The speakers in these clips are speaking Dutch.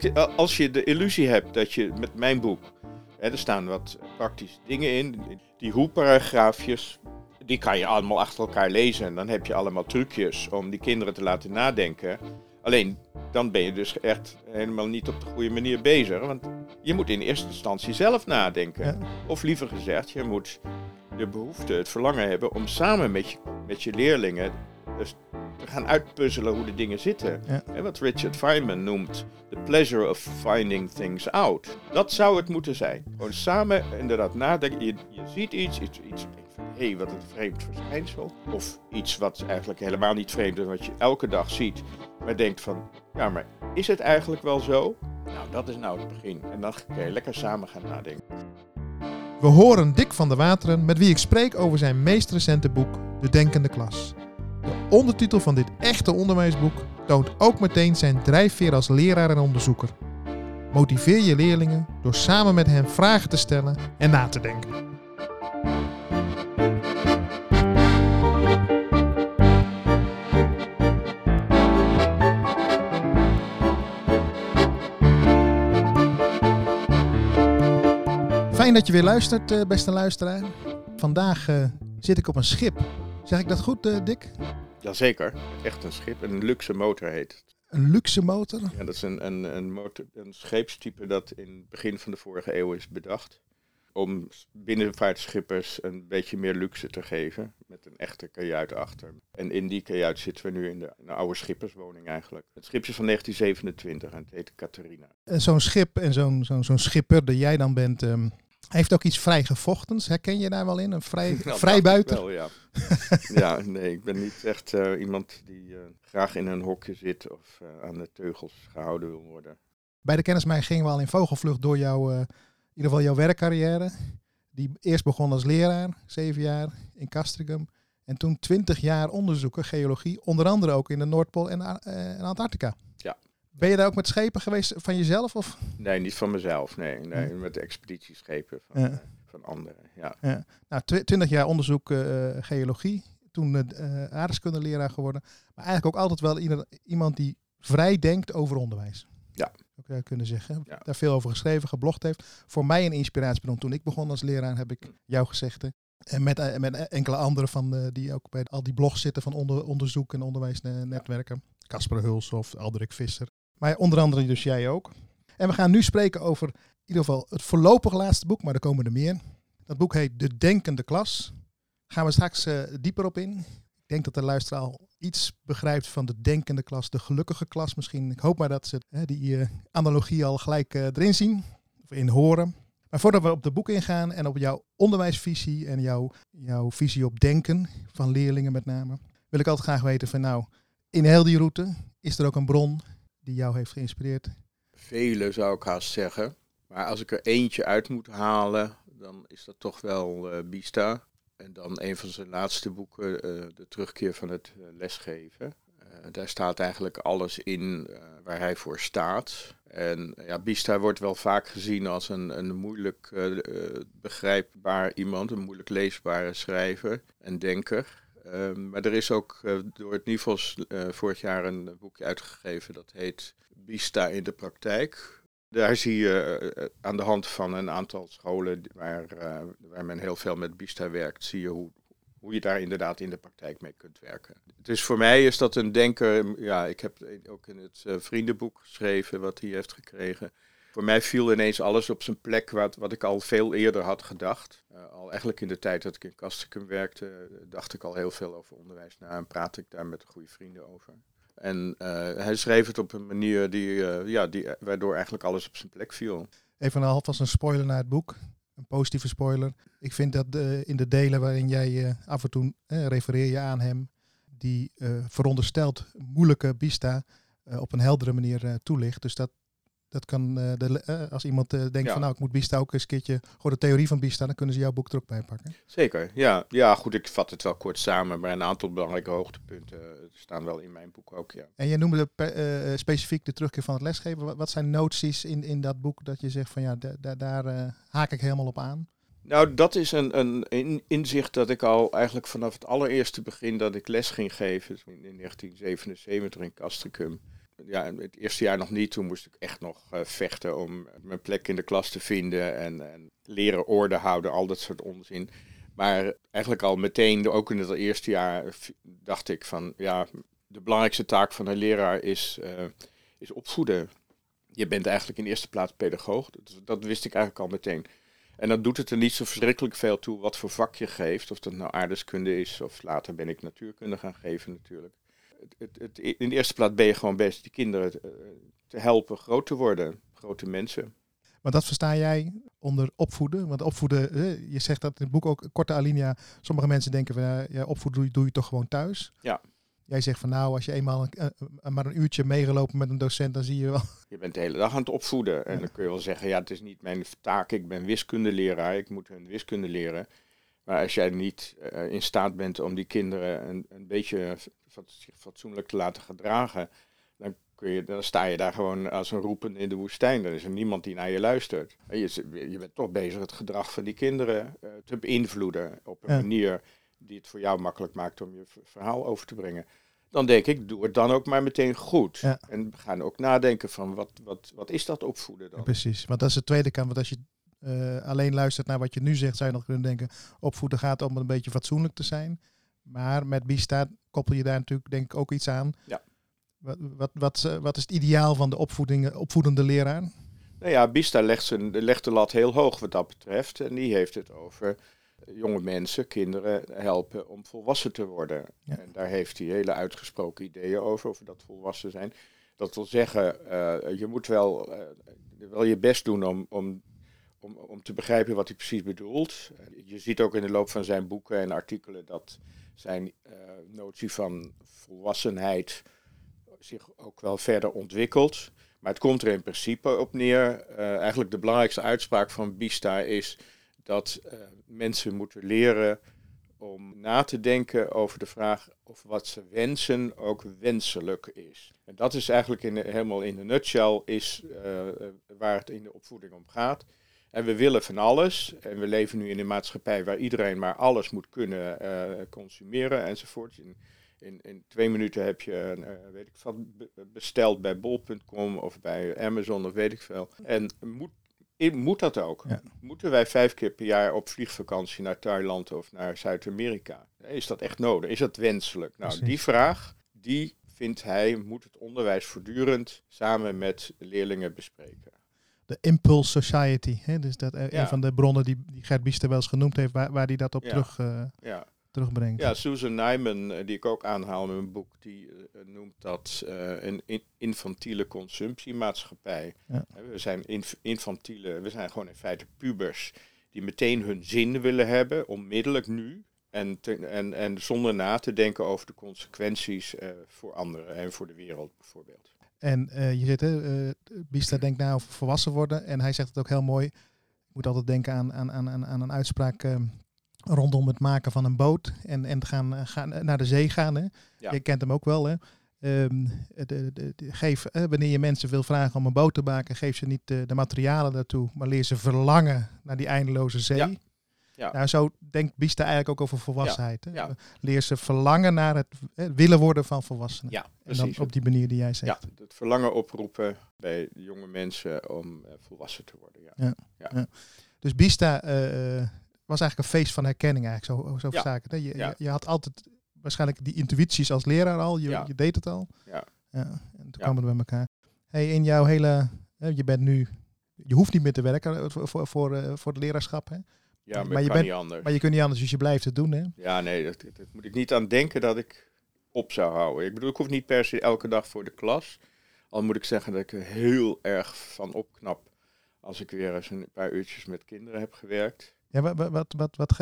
Kijk, als je de illusie hebt dat je met mijn boek, hè, er staan wat praktische dingen in, die hoe-paragraafjes, die kan je allemaal achter elkaar lezen. En dan heb je allemaal trucjes om die kinderen te laten nadenken. Alleen, dan ben je dus echt helemaal niet op de goede manier bezig. Want je moet in eerste instantie zelf nadenken. Of liever gezegd, je moet de behoefte, het verlangen hebben om samen met je, met je leerlingen dus gaan uitpuzzelen hoe de dingen zitten. Ja. wat Richard Feynman noemt the pleasure of finding things out. Dat zou het moeten zijn. Gewoon samen inderdaad nadenken. Je, je ziet iets, iets, iets van hé, hey, wat een vreemd verschijnsel. Of iets wat eigenlijk helemaal niet vreemd is, wat je elke dag ziet. Maar denkt van, ja, maar is het eigenlijk wel zo? Nou, dat is nou het begin. En dan kun je lekker samen gaan nadenken. We horen Dick van der Wateren, met wie ik spreek over zijn meest recente boek, De Denkende Klas. De ondertitel van dit echte onderwijsboek toont ook meteen zijn drijfveer als leraar en onderzoeker. Motiveer je leerlingen door samen met hen vragen te stellen en na te denken. Fijn dat je weer luistert, eh, beste luisteraar. Vandaag uh, zit ik op een schip. Zeg ik dat goed, uh, Dick? Jazeker, echt een schip. Een luxe motor heet het. Een luxe motor? Ja, dat is een, een, een, motor, een scheepstype dat in het begin van de vorige eeuw is bedacht. Om binnenvaartschippers een beetje meer luxe te geven. Met een echte kajuit achter. En in die kajuit zitten we nu in de, in de oude schipperswoning eigenlijk. Het schip is van 1927 en het heet Catharina. Zo'n schip en zo'n zo'n zo'n schipper dat jij dan bent, ehm, hij heeft ook iets vrij gevochtens. Herken je daar wel in? Een vrij, nou, vrijbuiter? Wel, ja. ja, nee, ik ben niet echt uh, iemand die uh, graag in een hokje zit of uh, aan de teugels gehouden wil worden. Bij de kennismij gingen we al in vogelvlucht door jouw, in ieder geval jouw werkcarrière. Die eerst begon als leraar, zeven jaar in Castricum. En toen twintig jaar onderzoeken, geologie, onder andere ook in de Noordpool en, en Antarctica. Ja, ben je daar ook met schepen geweest van jezelf? Of? Nee, niet van mezelf. Nee, nee met expeditieschepen van, ja. uh, van anderen. Ja. ja. Nou, twintig jaar onderzoek uh, geologie. Toen uh, aardrijkskundeleraar geworden. Maar eigenlijk ook altijd wel iemand die vrij denkt over onderwijs. Ja. Zou ik kunnen zeggen. Ja. Daar veel over geschreven, geblogd heeft. Voor mij een inspiratiebron. Toen ik begon als leraar heb ik jouw gezegde. En met, met enkele anderen van, die ook bij al die blogs zitten van onder, onderzoek en onderwijsnetwerken. Casper Huls of Alderik Visser. Maar onder andere dus jij ook. En we gaan nu spreken over in ieder geval het voorlopig laatste boek, maar er komen er meer. Dat boek heet De Denkende Klas. Gaan we straks uh, dieper op in. Ik denk dat de luisteraar al iets begrijpt van de denkende klas, de gelukkige klas misschien. Ik hoop maar dat ze hè, die uh, analogie al gelijk erin zien of in horen. Maar voordat we op de boek ingaan en op jouw onderwijsvisie en jouw, jouw visie op denken van leerlingen met name, wil ik altijd graag weten van nou, in heel die route is er ook een bron jou heeft geïnspireerd? Vele zou ik haast zeggen. Maar als ik er eentje uit moet halen, dan is dat toch wel uh, Bista. En dan een van zijn laatste boeken, uh, De terugkeer van het uh, lesgeven. daar staat eigenlijk alles in waar hij voor staat. En ja, Bista wordt wel vaak gezien als een, een moeilijk begrijpbaar iemand, een moeilijk leesbare schrijver en denker. Ehm, maar er is ook uh, door het NIVOS uh, vorig jaar een boekje uitgegeven dat heet Bista in de praktijk. Daar zie je uh, aan de hand van een aantal scholen waar, waar men heel veel met Bista werkt, zie je hoe, hoe je daar inderdaad in de praktijk mee kunt werken. Dus voor mij is dat een denker, ja, ik heb ook in het vriendenboek geschreven wat hij heeft gekregen voor mij viel ineens alles op zijn plek wat, wat ik al veel eerder had gedacht. Uh, al eigenlijk in de tijd dat ik in Kastikum werkte, dacht ik al heel veel over onderwijs na en praatte ik daar met goede vrienden over. En uh, hij schreef het op een manier die, ja, die, waardoor eigenlijk alles op zijn plek viel. Even alvast een spoiler naar het boek. Een positieve spoiler. Ik vind dat in de delen waarin jij af en toe refereer je aan hem, die verondersteld moeilijke Bista op een heldere manier toelicht. Dus dat, dat kan, uh, de, uh, als iemand uh, denkt van nou, ik moet Bista ook eens een keertje, gewoon de theorie van Bista, dan kunnen ze jouw boek er ook bij pakken. Zeker, ja. Ja, goed, ik vat het wel kort samen, maar een aantal belangrijke hoogtepunten staan wel in mijn boek ook, ja. En jij noemde de, specifiek de terugkeer van het lesgeven. Wat, zijn noties in, in dat boek dat je zegt van ja, daar haak ik helemaal op aan? Nou, dat is een, een inzicht dat ik al eigenlijk vanaf het allereerste begin dat ik les ging geven, in 1977 in Castricum, ja, het eerste jaar nog niet. Toen moest ik echt nog vechten om mijn plek in de klas te vinden en, en leren orde houden, al dat soort onzin. Maar eigenlijk al meteen, ook in het eerste jaar, dacht ik van ja, de belangrijkste taak van een leraar is, is opvoeden. Je bent eigenlijk in eerste plaats pedagoog. Dat, dat, wist ik eigenlijk al meteen. En dan doet het er niet zo verschrikkelijk veel toe wat voor vak je geeft. Of dat nou aardeskunde is, of later ben ik natuurkunde gaan geven natuurlijk. Het, het, in de eerste plaats ben je gewoon bezig die kinderen te, te helpen groot te worden. Grote mensen. Maar dat versta jij onder opvoeden? Want opvoeden, je zegt dat in het boek ook, korte alinea. Sommige mensen denken van ja, opvoeden doe je, doe je toch gewoon thuis? Ja. Jij zegt van nou, als je eenmaal een, maar een uurtje meegelopen met een docent, dan zie je wel. Je bent de hele dag aan het opvoeden. En dan kun je wel zeggen, ja, het is niet mijn taak. Ik ben wiskundeleraar. Ik moet hun wiskunde leren. Maar als jij niet uh, in staat bent om die kinderen een, een beetje fatsoenlijk te laten gedragen, dan, kun je, dan sta je daar gewoon als een roepen in de woestijn. Dan is er niemand die naar je luistert. Je, je bent toch bezig het gedrag van die kinderen uh, te beïnvloeden op een manier die het voor jou makkelijk maakt om je verhaal over te brengen. Dan denk ik, doe het dan ook maar meteen goed. Ja. En we gaan ook nadenken van wat, wat, wat is dat opvoeden dan? precies, want dat is de tweede kant. Want als je uh, alleen luistert naar wat je nu zegt, zou je nog kunnen denken, opvoeden gaat om een beetje fatsoenlijk te zijn. Maar met Bista koppel je daar natuurlijk denk ik ook iets aan. Ja. Wat, wat, wat, eh, wat is het ideaal van de opvoeding, opvoedende leraar? Nou ja, Bista legt, zijn, legt de lat heel hoog wat dat betreft. En die heeft het over jonge mensen, kinderen helpen om volwassen te worden. En daar heeft hij hele uitgesproken ideeën over, over dat volwassen zijn. Dat wil zeggen, uh, je moet wel, uh, wel je best doen om, om, om, om te begrijpen wat hij precies bedoelt. Je ziet ook in de loop van zijn boeken en artikelen dat zijn uh, notie van volwassenheid zich ook wel verder ontwikkelt. Maar het komt er in principe op neer. eigenlijk de belangrijkste uitspraak van Bista is dat uh, mensen moeten leren om na te denken over de vraag of wat ze wensen ook wenselijk is. En dat is eigenlijk in helemaal in de nutshell is, waar het in de opvoeding om gaat. En we willen van alles. En we leven nu in een maatschappij waar iedereen maar alles moet kunnen uh, consumeren enzovoort. In, in, in, twee minuten heb je uh, weet ik wat besteld bij bol.com of bij Amazon of weet ik veel. En moet moet dat ook? Moeten wij vijf keer per jaar op vliegvakantie naar Thailand of naar Zuid-Amerika? Is dat echt nodig? Is dat wenselijk? Nou, die vraag, die vindt hij, moet het onderwijs voortdurend samen met leerlingen bespreken. De Impulse Society, hè? dus dat uh, een van de bronnen die, die Gert Biester wel eens genoemd heeft, waar, waar hij dat op terug... Uh, ja terugbrengt. Ja, Susan Nyman, eh, die ik ook aanhaal in mijn boek, die uh, noemt dat uh, een infantiele consumptiemaatschappij. Ja. We zijn inf infantiele, we zijn gewoon in feite pubers die meteen hun zin willen hebben, onmiddellijk nu. En, en, en zonder na te denken over de consequenties voor anderen en voor de wereld bijvoorbeeld. En je zit, uh, Bista denkt nou over volwassen worden. En hij zegt het ook heel mooi. Ik moet altijd denken aan, aan, aan, aan een uitspraak ehm, rondom het maken van een boot en, en gaan, eh, gaan, naar de zee gaan. Hè. Je kent hem ook wel. Hè. Um, de, de, de, geef, wanneer je mensen wil vragen om een boot te maken, geef ze niet de, de materialen daartoe, maar leer ze verlangen naar die eindeloze zee. Ja. Ja. Nou, zo denkt Bista eigenlijk ook over volwassenheid. Leer ze verlangen naar het willen worden van volwassenen. Ja, en dan op die manier die jij zegt. Ja, het verlangen oproepen bij jonge mensen om uh, volwassen te worden. Ja. Ja. Dus Bista uh, was eigenlijk een feest van herkenning eigenlijk, zo, zo ja. zaken. Je, je, had altijd waarschijnlijk die intuïties als leraar al, je, je deed het al. Ja. ja. En toen kwamen we bij elkaar. Hey, in jouw hele, je bent nu, je hoeft niet meer te werken eh, voor, voor, voor, eh, voor het leraarschap. Hè? Ja, maar, je bent, niet anders. Maar je kunt niet anders, dus je blijft het doen. Hè? Ja, nee, dat, dat, moet ik niet aan denken dat ik op zou houden. Ik bedoel, ik hoef niet per se elke dag voor de klas. Al moet ik zeggen dat ik er heel erg van opknap als ik weer eens een paar uurtjes met kinderen heb gewerkt. Ja, wat, wat, wat, wat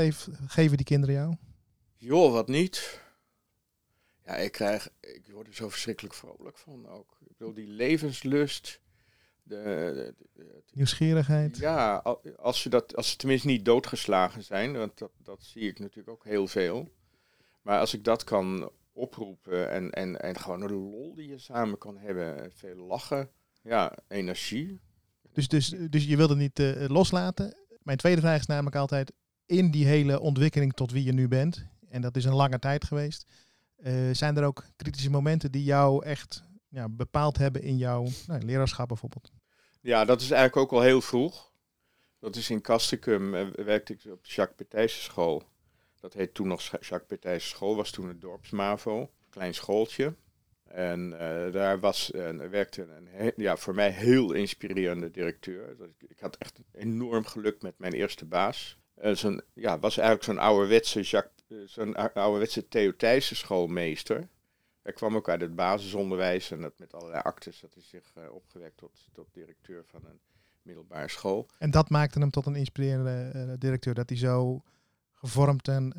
geven die kinderen jou? Joh, wat niet. Ja, ik krijg, ik word er zo verschrikkelijk vrolijk van ook. Ik bedoel, die levenslust, de, de, nieuwsgierigheid. Ja, als ze, dat, als ze tenminste niet doodgeslagen zijn, want dat, dat zie ik natuurlijk ook heel veel. Maar als ik dat kan oproepen en, en, en gewoon een lol die je samen kan hebben, veel lachen, ja, energie. Dus, dus, dus je wilde niet uh, loslaten mijn tweede vraag is namelijk altijd, in die hele ontwikkeling tot wie je nu bent, en dat is een lange tijd geweest, uh, zijn er ook kritische momenten die jou echt ja, bepaald hebben in jouw nou, leraarschap bijvoorbeeld? Ja, dat is eigenlijk ook al heel vroeg. Dat is in Castricum, uh, werkte ik op de Jacques Petijse school. Dat heet toen nog Jacques Petijse school, was toen het dorpsmavo. Klein schooltje. En uh, daar was, uh, werkte een ja, voor mij heel inspirerende directeur. Ik, ik had echt enorm geluk met mijn eerste baas. Uh, ja, was eigenlijk zo'n ouderwetse, Jacques, zo'n ouderwetse Theo Thijssen schoolmeester. Hij kwam ook uit het basisonderwijs en dat met allerlei actes dat hij zich opgewekt tot, tot directeur van een middelbare school. En dat maakte hem tot een inspirerende directeur, dat hij zo gevormd en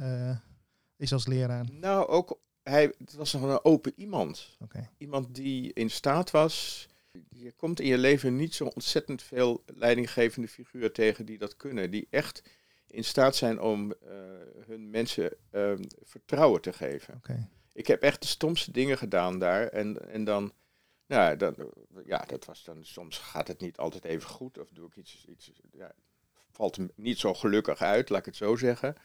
is als leraar? Nou, ook hij het was nog een open iemand. Iemand die in staat was. Je komt in je leven niet zo ontzettend veel leidinggevende figuren tegen die dat kunnen. Die echt in staat zijn om uh, hun mensen uh, vertrouwen te geven. Okay. Ik heb echt de stomste dingen gedaan daar. En, en dan, nou, dan, ja, dat was dan, soms gaat het niet altijd even goed. Of doe ik iets, iets ja, valt niet zo gelukkig uit, laat ik het zo zeggen.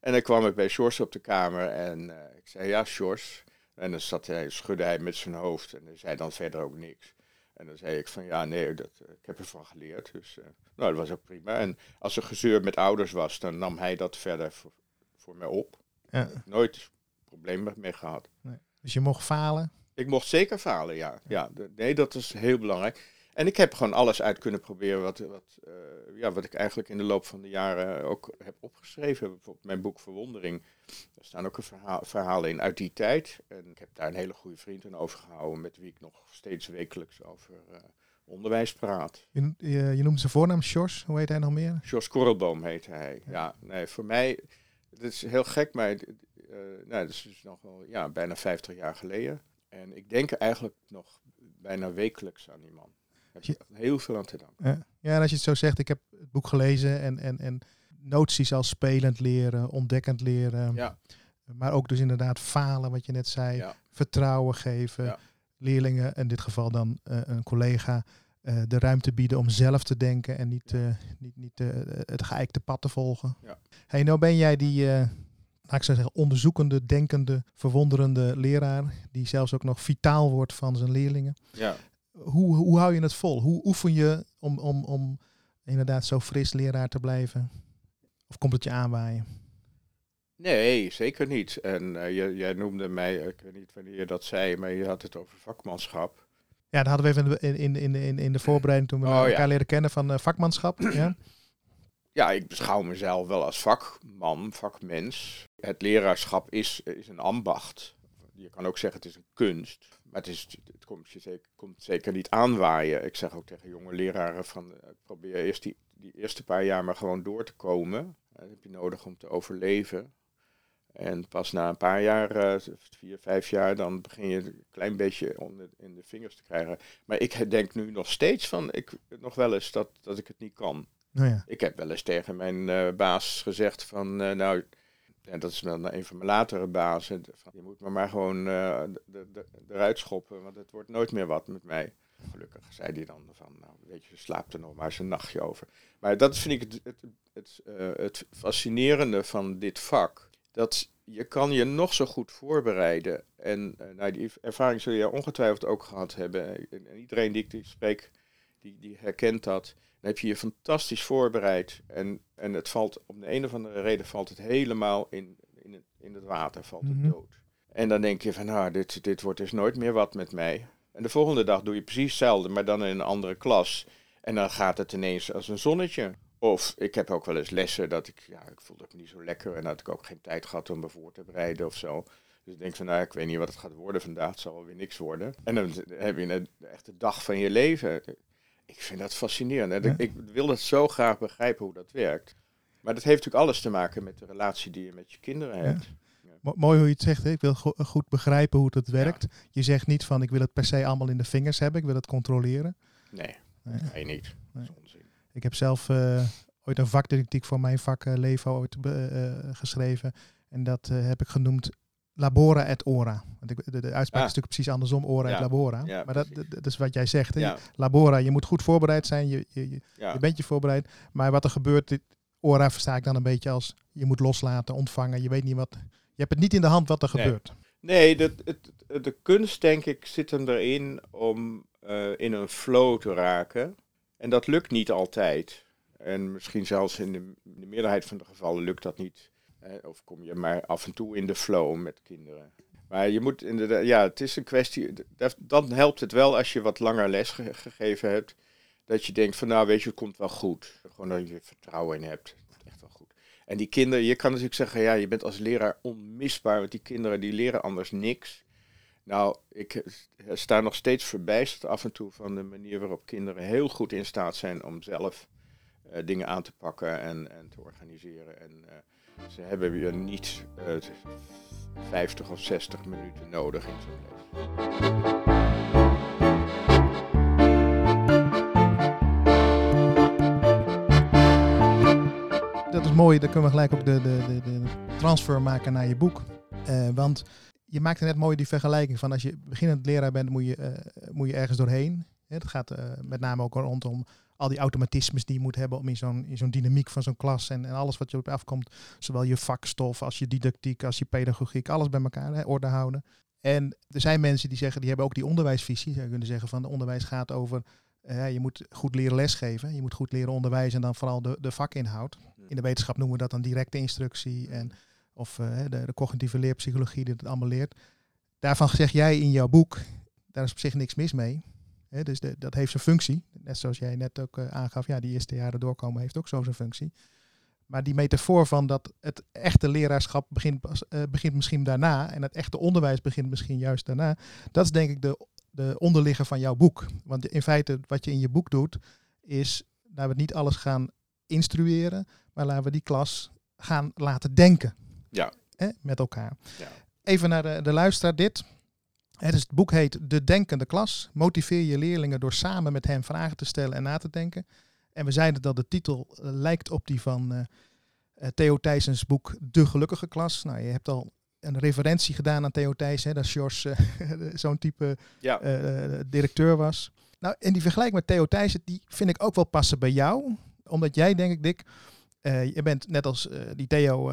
En dan kwam ik bij Sjors op de kamer en uh, ik zei, ja, Sjors. En dan zat hij, schudde hij met zijn hoofd en hij zei dan verder ook niks. En dan zei ik van, ja, nee, dat, uh, ik heb ervan geleerd. Dus, uh, nou, dat was ook prima. En als er gezeur met ouders was, dan nam hij dat verder voor, voor mij op. Ja. Nooit problemen mee gehad. Nee. Dus je mocht falen? Ik mocht zeker falen, ja. ja. nee, dat is heel belangrijk. En ik heb gewoon alles uit kunnen proberen wat, wat, uh, ja, wat ik eigenlijk in de loop van de jaren ook heb opgeschreven. Bijvoorbeeld mijn boek Verwondering. Daar staan ook een verhaal, verhalen in uit die tijd. En ik heb daar een hele goede vriend in overgehouden met wie ik nog steeds wekelijks over uh, onderwijs praat. Je, je, je, noemt zijn voornaam Sjors. Hoe heet hij nog meer? Sjors Korrelboom heet hij. Ja. nee, voor mij, het is heel gek, maar nou, dat is dus nog wel ja, bijna 50 jaar geleden. En ik denk eigenlijk nog bijna wekelijks aan die man je, heel veel aan te danken. Ja. ja, en als je het zo zegt, ik heb het boek gelezen en, en, en noties als spelend leren, ontdekkend leren. Ja. Maar ook dus inderdaad falen, wat je net zei. Ja. Vertrouwen geven. Ja. Leerlingen, in dit geval dan uh, een collega, uh, de ruimte bieden om zelf te denken en niet, uh, niet, niet het geëikte pad te volgen. Ja. Hey, nou ben jij die, laat ik zo zeggen, onderzoekende, denkende, verwonderende leraar, die zelfs ook nog vitaal wordt van zijn leerlingen. Ja hoe, hoe hou je het vol? Hoe oefen je om, om, om inderdaad zo fris leraar te blijven? Of komt het je aanwaaien? Nee, zeker niet. En uh, je, jij noemde mij, ik weet niet wanneer je dat zei, maar je had het over vakmanschap. Ja, dat hadden we even in, in, in, in de voorbereiding toen we oh, elkaar ja. leren kennen van uh, vakmanschap. ja. Ja, ik beschouw mezelf wel als vakman, vakmens. Het leraarschap is, is een ambacht. Je kan ook zeggen het is een kunst. Maar het, is, het komt, je zeker, komt zeker niet aanwaaien. Ik zeg ook tegen jonge leraren van uh, probeer eerst die, die eerste paar jaar maar gewoon door te komen. Dat heb je nodig om te overleven. En pas na een paar jaar, uh, vier, vijf jaar, dan begin je een klein beetje onder, in de vingers te krijgen. Maar ik denk nu nog steeds van, ik, nog wel eens dat, dat ik het niet kan. Nou ja. Ik heb wel eens tegen mijn uh, baas gezegd van, nou, en dat is dan een van mijn latere bazen. Je moet me maar gewoon de, eruit schoppen, want het wordt nooit meer wat met mij. Gelukkig zei hij dan van, nou weet je, slaapt er nog maar eens een nachtje over. Maar dat vind ik het, het, het, het fascinerende van dit vak. Dat je kan je nog zo goed voorbereiden. En nou, die ervaring zul je ongetwijfeld ook gehad hebben. En iedereen die ik die spreek, die, die herkent dat. Dan heb je je fantastisch voorbereid. En, en het valt, om de een of andere reden valt het helemaal in, in, het, in het water, valt het Mhm. dood. En dan denk je van, nou, dit, dit wordt dus nooit meer wat met mij. En de volgende dag doe je precies hetzelfde, maar dan in een andere klas. En dan gaat het ineens als een zonnetje. Of ik heb ook wel eens lessen dat ik, ja, ik voelde me niet zo lekker en had ik ook geen tijd gehad om me voor te bereiden of zo. Dus ik denk van, nou, ik weet niet wat het gaat worden vandaag, het zal wel weer niks worden. En dan heb je een, echt de dag van je leven. Ik vind dat fascinerend. Ja. Ik wil het zo graag begrijpen hoe dat werkt. Maar dat heeft natuurlijk alles te maken met de relatie die je met je kinderen hebt. Mo- Mooi hoe je het zegt. Hè? Ik wil go- goed begrijpen hoe het werkt. Je zegt niet van ik wil het per se allemaal in de vingers hebben. Ik wil het controleren. Nee, Nee. nee niet. Dat. Ik heb zelf eh, ooit een vakdidactiek voor mijn vak eh, Levo ooit eh, geschreven. En dat heb ik genoemd labora et ora. Want ik, de, de uitspraak Ah. is natuurlijk precies andersom, ora et labora. Ja, maar dat, dat, is wat jij zegt. Hè? Ja, Labora, je moet goed voorbereid zijn. Je, je, je, bent je voorbereid. Maar wat er gebeurt, dit, ora versta ik dan een beetje als je moet loslaten, ontvangen. Je weet niet wat. Je hebt het niet in de hand wat er Nee. gebeurt. Nee, de, het, de kunst, denk ik, zit hem erin om uh, in een flow te raken. En dat lukt niet altijd. En misschien zelfs in de, de meerderheid van de gevallen lukt dat niet. Of kom je maar af en toe in de flow met kinderen. Maar je moet inderdaad, ja, het is een kwestie. Dan helpt het wel als je wat langer les gegeven hebt. Dat je denkt van nou weet je, het komt wel goed. Gewoon dat je vertrouwen in hebt. Echt wel goed. En die kinderen, je kan natuurlijk zeggen, ja, je bent als leraar onmisbaar. Want die kinderen die leren anders niks. Nou, ik sta nog steeds verbijsterd af en toe van de manier waarop kinderen heel goed in staat zijn om zelf uh, dingen aan te pakken en, en te organiseren. En uh, ze hebben weer niet uh, 50 of 60 minuten nodig in zo'n les. Dat is mooi, dan kunnen we gelijk ook de, de, de, de transfer maken naar je boek. Uh, want je maakte net mooi die vergelijking van als je beginnend leraar bent, moet je, uh, moet je ergens doorheen. Het gaat met name ook rondom al die automatismes die je moet hebben om in zo'n, in zo'n dynamiek van zo'n klas en, en alles wat je op afkomt, zowel je vakstof als je didactiek als je pedagogiek, alles bij elkaar hè, orde houden. En er zijn mensen die zeggen, die hebben ook die onderwijsvisie. Ze kunnen zeggen van de onderwijs gaat over, uh, je moet goed leren lesgeven, je moet goed leren onderwijzen en dan vooral de, de vakinhoud. In de wetenschap noemen we dat dan directe instructie en of uh, de, de, cognitieve leerpsychologie die het allemaal leert. Daarvan zeg jij in jouw boek, daar is op zich niks mis mee dus de, dat heeft zijn functie. Net zoals jij net ook uh, aangaf, ja, die eerste jaren doorkomen heeft ook zo zijn functie. Maar die metafoor van dat het echte leraarschap begint, uh, begint misschien daarna en het echte onderwijs begint misschien juist daarna. Dat is denk ik de, de onderligger van jouw boek. Want in feite wat je in je boek doet is, laten we niet alles gaan instrueren, maar laten we die klas gaan laten denken. Ja. met elkaar. Ja. Even naar de, de luisteraar dit. Het, is, het boek heet De Denkende Klas. Motiveer je leerlingen door samen met hen vragen te stellen en na te denken. En we zeiden dat de titel eh, lijkt op die van uh, Theo Thijsens boek De Gelukkige Klas. Nou, je hebt al een referentie gedaan aan Theo Thijs, dat Sjors uh, zo'n type ja. directeur was. Nou, en die vergelijking met Theo Thijssen, die vind ik ook wel passen bij jou. Omdat jij, denk ik, Dick, je bent net als die Theo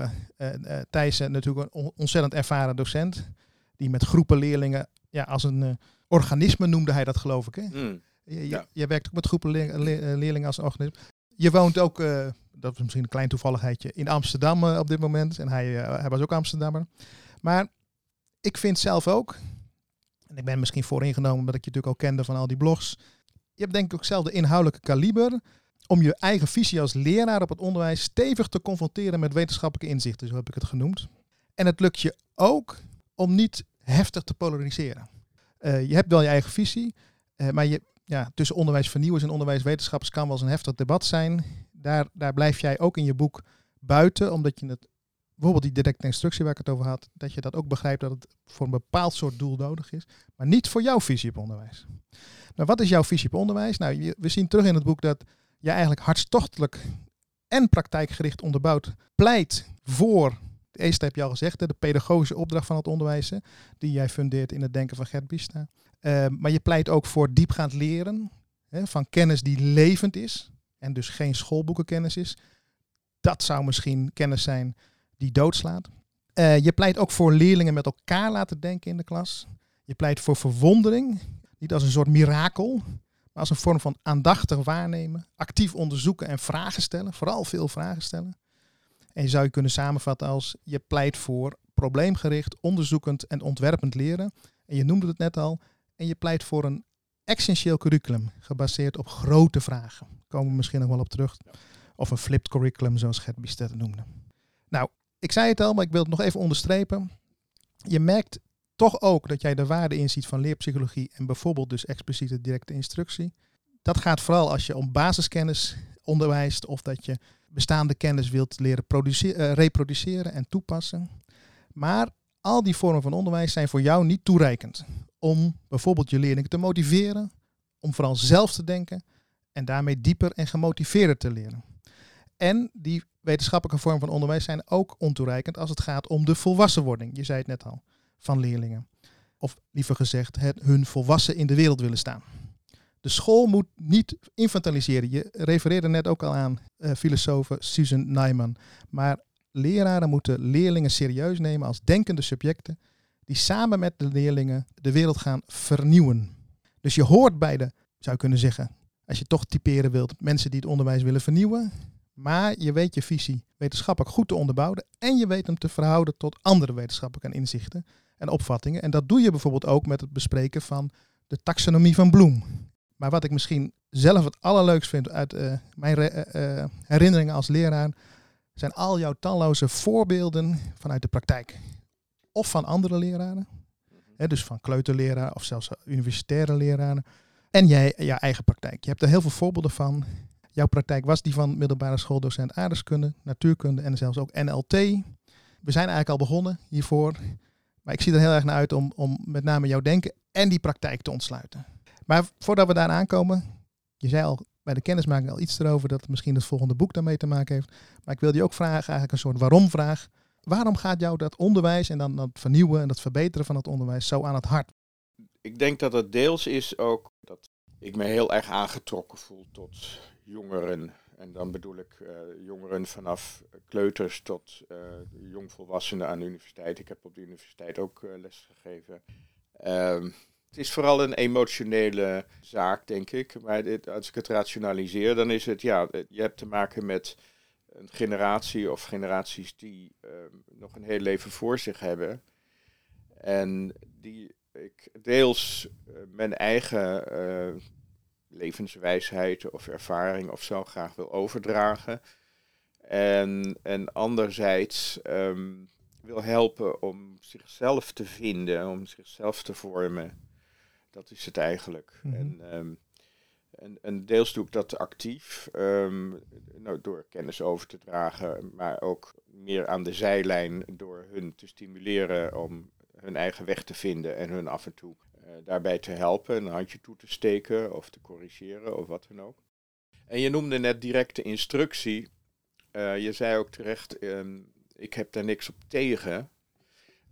Thijssen natuurlijk een ontzettend ervaren docent die met groepen leerlingen, ja, als een uh, organisme noemde hij dat geloof ik. Hè? Mm, je, ja. je, werkt ook met groepen leerlingen als een organisme. Je woont ook, uh, dat is misschien een klein toevalligheidje, in Amsterdam uh, op dit moment. En hij, hij was ook Amsterdammer. Maar ik vind zelf ook, en ik ben misschien vooringenomen omdat ik je natuurlijk al kende van al die blogs. Je hebt denk ik ook zelf de inhoudelijke kaliber om je eigen visie als leraar op het onderwijs stevig te confronteren met wetenschappelijke inzichten, zo heb ik het genoemd. En het lukt je ook om niet heftig te polariseren. Uh, je hebt wel je eigen visie, uh, maar je, ja, tussen onderwijsvernieuwers en onderwijswetenschappers kan wel eens een heftig debat zijn. Daar, daar blijf jij ook in je boek buiten, omdat je het, bijvoorbeeld die directe instructie waar ik het over had, dat je dat ook begrijpt dat het voor een bepaald soort doel nodig is, maar niet voor jouw visie op onderwijs. Nou, wat is jouw visie op onderwijs? Nou, we zien terug in het boek dat jij eigenlijk hartstochtelijk en praktijkgericht onderbouwd pleit voor de eerste heb je al gezegd, de pedagogische opdracht van het onderwijs, die jij fundeert in het denken van Gert Bista. Uh, maar je pleit ook voor diepgaand leren hè, van kennis die levend is en dus geen schoolboekenkennis is. Dat zou misschien kennis zijn die doodslaat. Uh, je pleit ook voor leerlingen met elkaar laten denken in de klas. Je pleit voor verwondering, niet als een soort mirakel, maar als een vorm van aandachtig waarnemen, actief onderzoeken en vragen stellen, vooral veel vragen stellen. En je zou je kunnen samenvatten als je pleit voor probleemgericht, onderzoekend en ontwerpend leren. En je noemde het net al. En je pleit voor een essentieel curriculum, gebaseerd op grote vragen. Daar komen we misschien nog wel op terug. Of een flipped curriculum, zoals Gert Bistet noemde. Nou, ik zei het al, maar ik wil het nog even onderstrepen. Je merkt toch ook dat jij de waarde inziet van leerpsychologie en bijvoorbeeld dus expliciete directe instructie. Dat gaat vooral als je om basiskennis onderwijst of dat je bestaande kennis wilt leren uh, reproduceren en toepassen. Maar al die vormen van onderwijs zijn voor jou niet toereikend om bijvoorbeeld je leerlingen te motiveren, om vooral zelf te denken en daarmee dieper en gemotiveerder te leren. En die wetenschappelijke vormen van onderwijs zijn ook ontoereikend als het gaat om de volwassenwording, je zei het net al, van leerlingen. Of liever gezegd, het hun volwassen in de wereld willen staan. De school moet niet infantiliseren. Je refereerde net ook al aan uh, filosoof Susan Neiman. Maar leraren moeten leerlingen serieus nemen als denkende subjecten die samen met de leerlingen de wereld gaan vernieuwen. Dus je hoort bij de, zou je kunnen zeggen, als je toch typeren wilt, mensen die het onderwijs willen vernieuwen. Maar je weet je visie wetenschappelijk goed te onderbouwen en je weet hem te verhouden tot andere wetenschappelijke inzichten en opvattingen. En dat doe je bijvoorbeeld ook met het bespreken van de taxonomie van Bloem. Maar wat ik misschien zelf het allerleukst vind uit uh, mijn uh, herinneringen als leraar, zijn al jouw talloze voorbeelden vanuit de praktijk. Of van andere leraren, hè, dus van kleuterleraar of zelfs universitaire leraren. En jij, jouw eigen praktijk. Je hebt er heel veel voorbeelden van. Jouw praktijk was die van middelbare schooldocent aardrijkskunde, natuurkunde en zelfs ook NLT. We zijn eigenlijk al begonnen hiervoor. Maar ik zie er heel erg naar uit om, om met name jouw denken en die praktijk te ontsluiten. Maar voordat we daar aankomen, je zei al bij de kennismaking al iets erover dat misschien het volgende boek daarmee te maken heeft. Maar ik wilde je ook vragen, eigenlijk een soort waarom-vraag. Waarom gaat jou dat onderwijs en dan dat vernieuwen en dat verbeteren van het onderwijs zo aan het hart? Ik denk dat het deels is ook dat ik me heel erg aangetrokken voel tot jongeren. En dan bedoel ik uh, jongeren vanaf kleuters tot uh, jongvolwassenen aan de universiteit. Ik heb op de universiteit ook uh, les gegeven. Ehm, het is vooral een emotionele zaak, denk ik. Maar dit, als ik het rationaliseer, dan is het, ja, je hebt te maken met een generatie of generaties die uh, nog een heel leven voor zich hebben. En die ik deels uh, mijn eigen uh, levenswijsheid of ervaring of zo graag wil overdragen. En, en anderzijds um, wil helpen om zichzelf te vinden, om zichzelf te vormen. Dat is het eigenlijk. Mm -hmm. en, um, en, en, deels doe ik dat actief, um, nou, door kennis over te dragen, maar ook meer aan de zijlijn door hun te stimuleren om hun eigen weg te vinden en hun af en toe uh, daarbij te helpen, een handje toe te steken of te corrigeren of wat dan ook. En je noemde net directe instructie. Uh, je zei ook terecht, um, ik heb daar niks op tegen.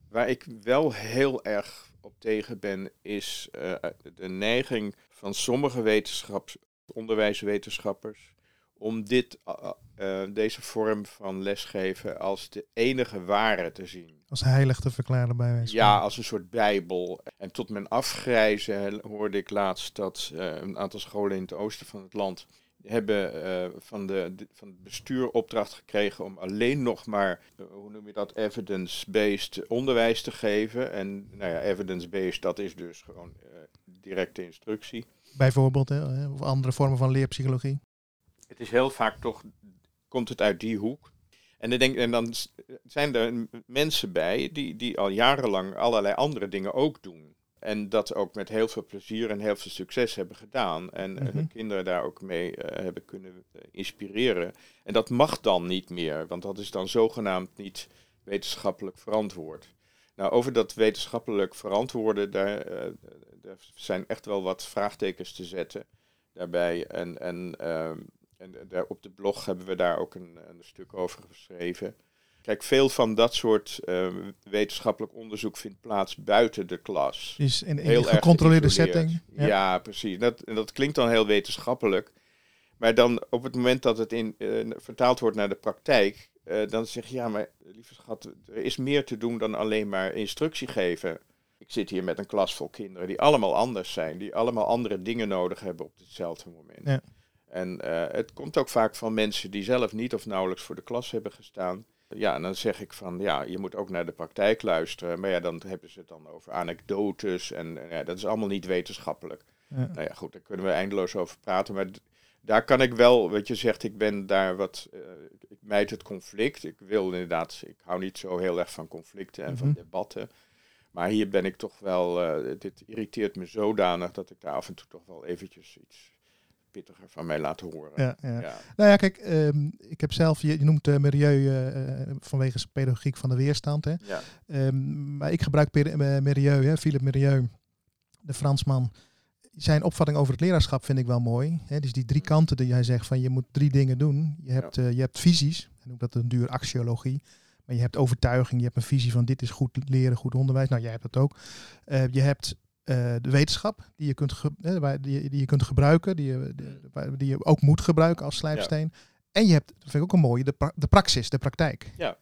Waar ik wel heel erg op tegen ben, is uh, de neiging van sommige wetenschaps, onderwijswetenschappers om dit, uh, uh, deze vorm van lesgeven als de enige ware te zien. Als heilig te verklaren bij wijze Ja, als een soort bijbel. En tot mijn afgrijzen hoorde ik laatst dat een aantal scholen in het oosten van het land hebben uh, van, de, de, van het bestuur opdracht gekregen om alleen nog maar, uh, hoe noem je dat, evidence-based onderwijs te geven. En nou ja, evidence-based, dat is dus gewoon uh, directe instructie. Bijvoorbeeld, hè, of andere vormen van leerpsychologie. Het is heel vaak toch, komt het uit die hoek. En, dan, denk, en dan zijn er mensen bij die, die al jarenlang allerlei andere dingen ook doen. En dat ook met heel veel plezier en heel veel succes hebben gedaan. En mm -hmm. hun kinderen daar ook mee uh, hebben kunnen uh, inspireren. En dat mag dan niet meer, want dat is dan zogenaamd niet wetenschappelijk verantwoord. Nou, over dat wetenschappelijk verantwoorden, daar, uh, daar zijn echt wel wat vraagtekens te zetten daarbij. En, en, ehm, en daar op de blog hebben we daar ook een, een stuk over geschreven. Kijk, veel van dat soort uh, wetenschappelijk onderzoek vindt plaats buiten de klas. Dus in, in een gecontroleerde setting. Ja, ja precies. Dat, dat klinkt dan heel wetenschappelijk. Maar dan op het moment dat het in, uh, vertaald wordt naar de praktijk, uh, dan zeg je ja, maar lieve schat, er is meer te doen dan alleen maar instructie geven. Ik zit hier met een klas vol kinderen die allemaal anders zijn, die allemaal andere dingen nodig hebben op hetzelfde moment. Ja. En uh, het komt ook vaak van mensen die zelf niet of nauwelijks voor de klas hebben gestaan. Ja, en dan zeg ik van ja, je moet ook naar de praktijk luisteren. Maar ja, dan hebben ze het dan over anekdotes en, ja, dat is allemaal niet wetenschappelijk. Ja. Nou ja, goed, daar kunnen we eindeloos over praten. Maar daar kan ik wel, wat je zegt, ik ben daar wat, uh, ik mijt het conflict. Ik wil inderdaad, ik hou niet zo heel erg van conflicten en mm -hmm. van debatten. Maar hier ben ik toch wel, uh, dit irriteert me zodanig dat ik daar af en toe toch wel eventjes iets pittiger van mij laten horen. Ja, ja. ja. Nou ja, kijk, um, ik heb zelf, je, je noemt uh, Milieu uh, vanwege pedagogiek van de weerstand. Hè? Ja. Um, maar ik gebruik Milieu, hè, Philippe Milieu, de Fransman. Zijn opvatting over het leraarschap vind ik wel mooi. Hè? Dus die drie kanten die jij zegt van je moet drie dingen doen. Je hebt, ja. je hebt visies, hij noemt dat een duur axiologie. Maar je hebt overtuiging, je hebt een visie van dit is goed leren, goed onderwijs. Nou, jij hebt dat ook. Je hebt uh, de wetenschap die je, kunt uh, die, die, je kunt gebruiken, die je, die, die, je ook moet gebruiken als slijpsteen. Ja. En je hebt, dat vind ik ook een mooie, de, pra de praxis, de praktijk. Ja.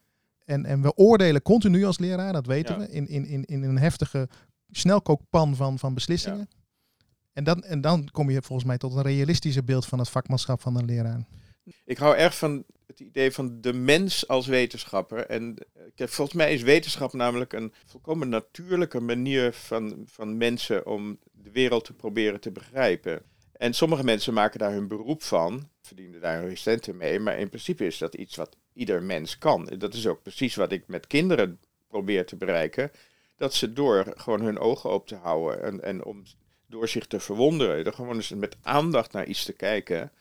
En, en we oordelen continu als leraar, dat weten we, in, in, in, in een heftige snelkookpan van, van beslissingen. En, dan, en dan kom je volgens mij tot een realistischer beeld van het vakmanschap van een leraar. Ik hou erg van het idee van de mens als wetenschapper. En eh, volgens mij is wetenschap namelijk een volkomen natuurlijke manier van, van mensen om de wereld te proberen te begrijpen. En sommige mensen maken daar hun beroep van, verdienen daar hun centen mee, maar in principe is dat iets wat ieder mens kan. En dat is ook precies wat ik met kinderen probeer te bereiken. Dat ze door gewoon hun ogen open te houden en, en om door zich te verwonderen, er gewoon eens met aandacht naar iets te kijken,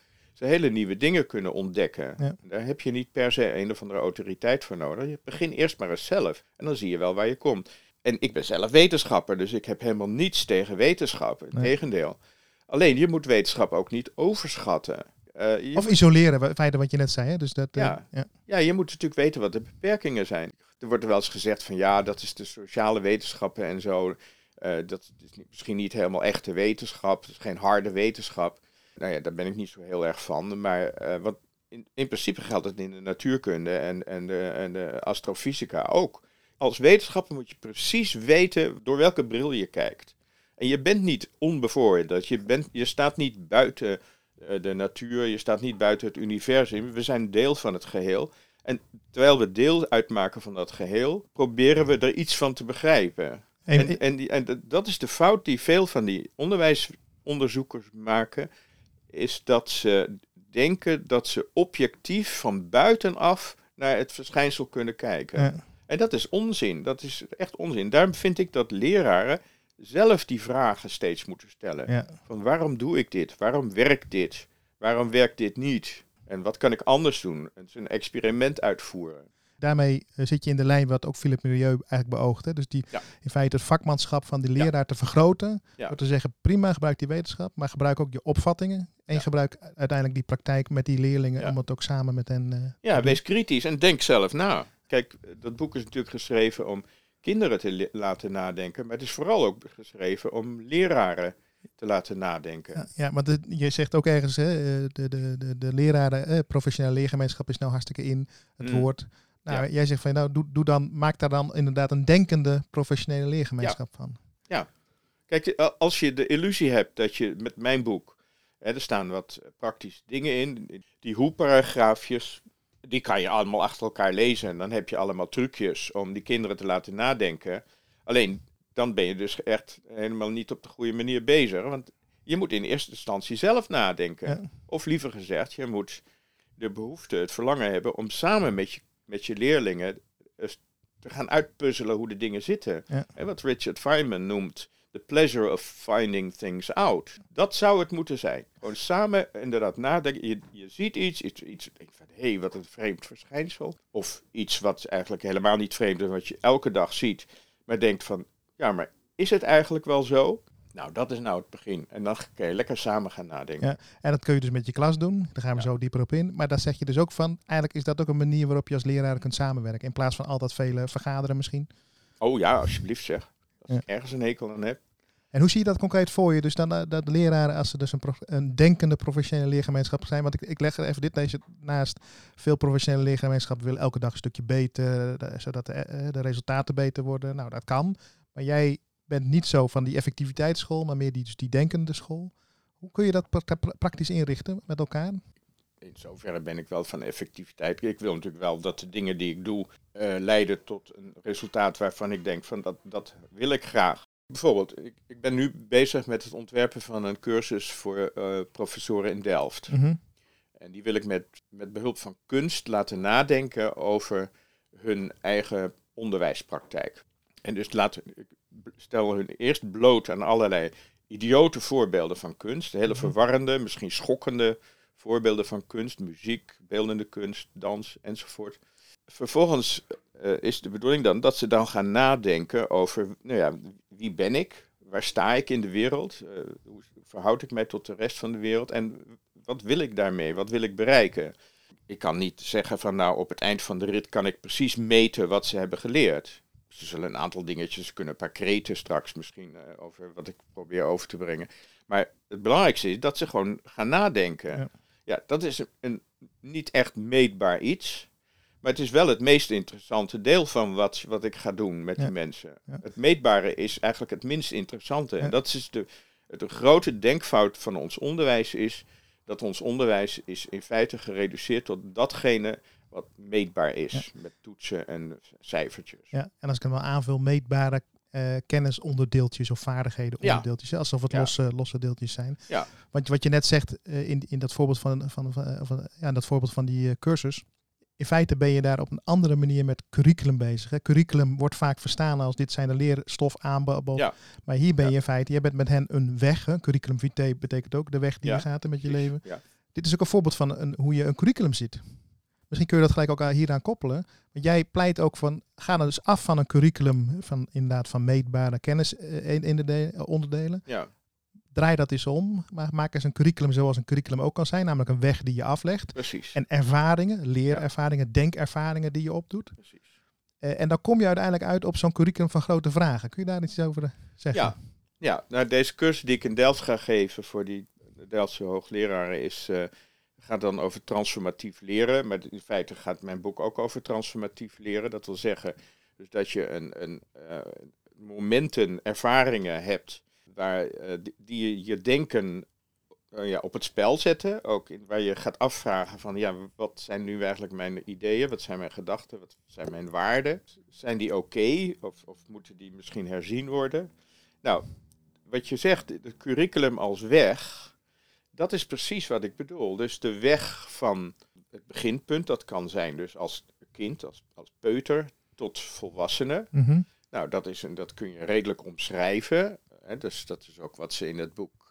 ze hele nieuwe dingen kunnen ontdekken. Daar heb je niet per se een of andere autoriteit voor nodig. Je begin eerst maar eens zelf en dan zie je wel waar je komt. En ik ben zelf wetenschapper, dus ik heb helemaal niets tegen wetenschap. Integendeel. Alleen je moet wetenschap ook niet overschatten. Uh, of isoleren, feiten wat je net zei. Hè? Dus dat, eh, ja. ja. ja, je moet natuurlijk weten wat de beperkingen zijn. Er wordt wel eens gezegd van ja, dat is de sociale wetenschappen en zo. Uh, dat is misschien niet helemaal echte wetenschap, is geen harde wetenschap. Nou ja, daar ben ik niet zo heel erg van. Maar wat in, in principe geldt het in de natuurkunde en, en, de, en de astrofysica ook. Als wetenschapper moet je precies weten door welke bril je kijkt. En je bent niet onbevoorrecht. Je, bent, je staat niet buiten eh, de natuur, je staat niet buiten het universum. We zijn deel van het geheel. En terwijl we deel uitmaken van dat geheel, proberen we er iets van te begrijpen. En, en, die, en dat is de fout die veel van die onderwijsonderzoekers maken, is dat ze denken dat ze objectief van buitenaf naar het verschijnsel kunnen kijken. En dat is onzin. Dat is echt onzin. Daarom vind ik dat leraren zelf die vragen steeds moeten stellen. Van waarom doe ik dit? Waarom werkt dit? Waarom werkt dit niet? En wat kan ik anders doen? Is een experiment uitvoeren. Daarmee eh, zit je in de lijn wat ook Philip Milieu eigenlijk beoogde. Dus die in feite het vakmanschap van die leraar te vergroten. Door te zeggen, prima, gebruik die wetenschap, maar gebruik ook je opvattingen. En gebruik uiteindelijk die praktijk met die leerlingen om het ook samen met hen... Uh, ja, wees kritisch en denk zelf na. Kijk, dat boek is natuurlijk geschreven om kinderen te laten nadenken. Maar het is vooral ook geschreven om leraren te laten nadenken. Ja, ja maar je zegt ook ergens, hè, eh, de, de, de, de leraren, eh, professionele leergemeenschap is nou hartstikke in het mm. woord. Nou, jij zegt van, nou, doe, doe dan, maak daar dan inderdaad een denkende professionele leergemeenschap van. Ja, kijk, als je de illusie hebt dat je met mijn boek, hè, er staan wat praktische dingen in, die hoe-paragraafjes, die kan je allemaal achter elkaar lezen. En dan heb je allemaal trucjes om die kinderen te laten nadenken. Alleen dan ben je dus echt helemaal niet op de goede manier bezig. Want je moet in eerste instantie zelf nadenken. Of liever gezegd, je moet de behoefte, het verlangen hebben om samen met je, met je leerlingen te gaan uitpuzzelen hoe de dingen zitten. En wat Richard Feynman noemt the pleasure of finding things out. Dat zou het moeten zijn. Gewoon samen inderdaad nadenken. Je, je ziet iets, iets, iets van, hé, hey, wat een vreemd verschijnsel. Of iets wat eigenlijk helemaal niet vreemd is, wat je elke dag ziet. Maar denkt van, ja, maar is het eigenlijk wel zo? Nou, dat is nou het begin. En dan kun je lekker samen gaan nadenken. Ja, en dat kun je dus met je klas doen. Daar gaan we zo dieper op in. Maar daar zeg je dus ook van, eigenlijk is dat ook een manier waarop je als leraar kunt samenwerken. In plaats van altijd vele vergaderen misschien. Oh ja, alsjeblieft zeg. Als ik ergens een hekel aan heb. En hoe zie je dat concreet voor je? Dus dan uh, dat leraren, als ze dus een, een denkende professionele leergemeenschap zijn. Want ik, ik leg er even dit deze naast. Veel professionele leergemeenschappen willen elke dag een stukje beter, zodat de, eh, de, resultaten beter worden. Nou, dat kan. Maar jij bent niet zo van die effectiviteitsschool, maar meer die, dus die denkende school. Hoe kun je dat praktisch inrichten met elkaar? in zoverre ben ik wel van effectiviteit. Ik wil natuurlijk wel dat de dingen die ik doe uh, leiden tot een resultaat waarvan ik denk van dat, dat wil ik graag. Bijvoorbeeld, ik, ik ben nu bezig met het ontwerpen van een cursus voor uh, professoren in Delft. Mhm. En die wil ik met, met behulp van kunst laten nadenken over hun eigen onderwijspraktijk. En dus laten, ik stel hun eerst bloot aan allerlei idiote voorbeelden van kunst. Hele mhm. verwarrende, misschien schokkende voorbeelden van kunst, muziek, beeldende kunst, dans enzovoort. Vervolgens uh, is de bedoeling dan dat ze dan gaan nadenken over, nou ja, wie ben ik? Waar sta ik in de wereld? Uh, hoe verhoud ik mij tot de rest van de wereld? En wat wil ik daarmee? Wat wil ik bereiken? Ik kan niet zeggen van nou op het eind van de rit kan ik precies meten wat ze hebben geleerd. Ze zullen een aantal dingetjes kunnen, een paar kreten straks misschien uh, over wat ik probeer over te brengen. Maar het belangrijkste is dat ze gewoon gaan nadenken. Ja, ja dat is een, een niet echt meetbaar iets. Maar het is wel het meest interessante deel van wat, wat ik ga doen met Ja. die mensen. Ja. Het meetbare is eigenlijk het minst interessante. En dat is de, de grote denkfout van ons onderwijs is dat ons onderwijs is in feite gereduceerd tot datgene wat meetbaar is. Met toetsen en cijfertjes. Ja, en als ik hem wel aanvul, meetbare eh, kennisonderdeeltjes of vaardigheden Ja. onderdeeltjes. Alsof het Ja. losse, losse deeltjes zijn. Ja. Want wat je net zegt eh, in, in dat voorbeeld van, van, van, van- ja, in dat voorbeeld van die eh, cursus. In feite ben je daar op een andere manier met curriculum bezig. Hè. Curriculum wordt vaak verstaan als dit zijn de leerstof aanbod. Ja. Maar hier ben Ja. je in feite, je bent met hen een weg. Hè. Curriculum vitae betekent ook de weg die Ja, je gaat met je leven. Ja. Dit is ook een voorbeeld van een, hoe je een curriculum ziet. Misschien kun je dat gelijk ook aan- hieraan koppelen. Want jij pleit ook van, ga nou dus af van een curriculum van inderdaad van meetbare kennis eh, in, de eh, onderdelen. ja. Draai dat eens om, maar maak eens een curriculum zoals een curriculum ook kan zijn, namelijk een weg die je aflegt. precies. En ervaringen, leerervaringen, denkervaringen die je opdoet. precies. Eh, en dan kom je uiteindelijk uit op zo'n curriculum van grote vragen. Kun je daar iets over zeggen? Ja, ja nou, deze cursus die ik in Delft ga geven voor die Delftse hoogleraren is, gaat dan over transformatief leren. Maar in feite gaat mijn boek ook over transformatief leren. Dat wil zeggen dus dat je een, een, eh, momenten, ervaringen hebt waar, eh, die- je denken eh, ja, op het spel zetten. Ook in, waar je gaat afvragen van ja, wat zijn nu eigenlijk mijn ideeën? Wat zijn mijn gedachten? Wat zijn mijn waarden? Zijn die oké? Of, of moeten die misschien herzien worden? Nou, wat je zegt, het curriculum als weg, dat is precies wat ik bedoel. Dus de weg van het beginpunt, dat kan zijn dus als kind, als, als peuter, tot volwassene. Mhm. Nou, dat, is een, dat kun je redelijk omschrijven. Hè, dus dat is ook wat ze in het boek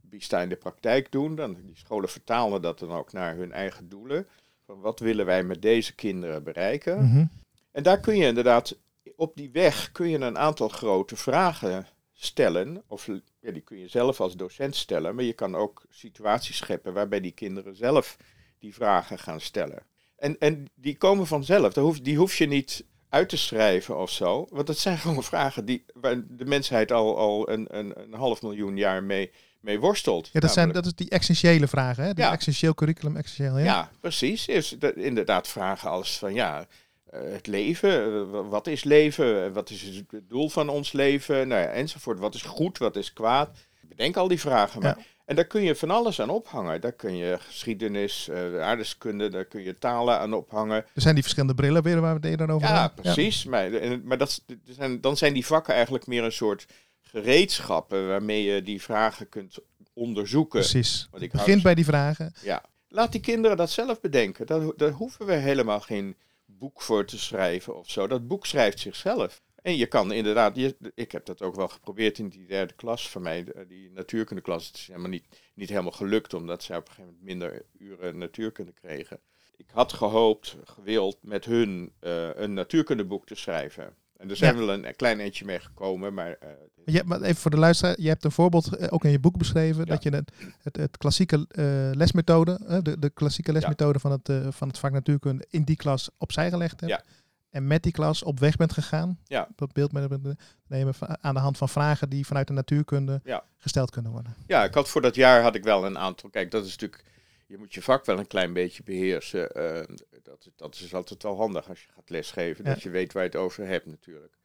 Bista in de praktijk doen. Dan, die scholen vertalen dat dan ook naar hun eigen doelen. Van wat willen wij met deze kinderen bereiken? Mhm. En daar kun je inderdaad, op die weg kun je een aantal grote vragen stellen. Of ja, die kun je zelf als docent stellen, maar je kan ook situaties scheppen waarbij die kinderen zelf die vragen gaan stellen. En, en die komen vanzelf, Daar hoef, die hoef je niet uit te schrijven of zo. Want het zijn gewoon vragen die, waar de mensheid al, al een, een, een half miljoen jaar mee, mee worstelt. Ja, dat, zijn, dat is die essentiële vragen. Hè? Ja. essentieel curriculum, essentieel. Ja. ja, precies. Is de- inderdaad vragen als van ja, het leven, eh, wa- wat is leven, Eh, wat is het doel van ons leven, nou ja, enzovoort. Wat is goed, wat is kwaad. Bedenk al die vragen maar. Ja. En daar kun je van alles aan ophangen. Daar kun je geschiedenis, eh, aardeskunde, daar kun je talen aan ophangen. Er zijn die verschillende brillen weer waar we het eerder over Ja, hadden. precies. Maar, maar dat, zijn, dan zijn die vakken eigenlijk meer een soort gereedschappen waarmee je die vragen kunt onderzoeken. Precies. Want ik begint dus- bij die vragen. Ja, laat die kinderen dat zelf bedenken. Daar, daar hoeven we helemaal geen boek voor te schrijven of zo. Dat boek schrijft zichzelf. En je kan inderdaad, je, ik heb dat ook wel geprobeerd in die derde klas van mij, de- die natuurkundeklas. Het is helemaal niet, niet helemaal gelukt, omdat zij op een gegeven moment minder uren natuurkunde kregen. Ik had gehoopt, gewild, met hun eh, een natuurkundeboek te schrijven. En er zijn Ja. wel een, klein eentje mee gekomen, maar eh, Je, hebt- maar even voor de luisteraar, je hebt een voorbeeld eh, ook in je boek beschreven. Ja. Dat je het, het, het klassieke eh, lesmethode, eh, de, de klassieke lesmethode van, het, eh, van het vak natuurkunde in die klas opzij gelegd hebt. En met die klas op weg bent gegaan. Ja. Dat beeld met nemen aan de hand van vragen die vanuit de natuurkunde gesteld kunnen worden. Ja, ik had voor dat jaar had ik wel een aantal. Kijk, dat is natuurlijk. Je moet je vak wel een klein beetje beheersen. eh, dat, dat is altijd wel handig als je gaat lesgeven. Ja. Dat je weet waar je het over hebt, natuurlijk.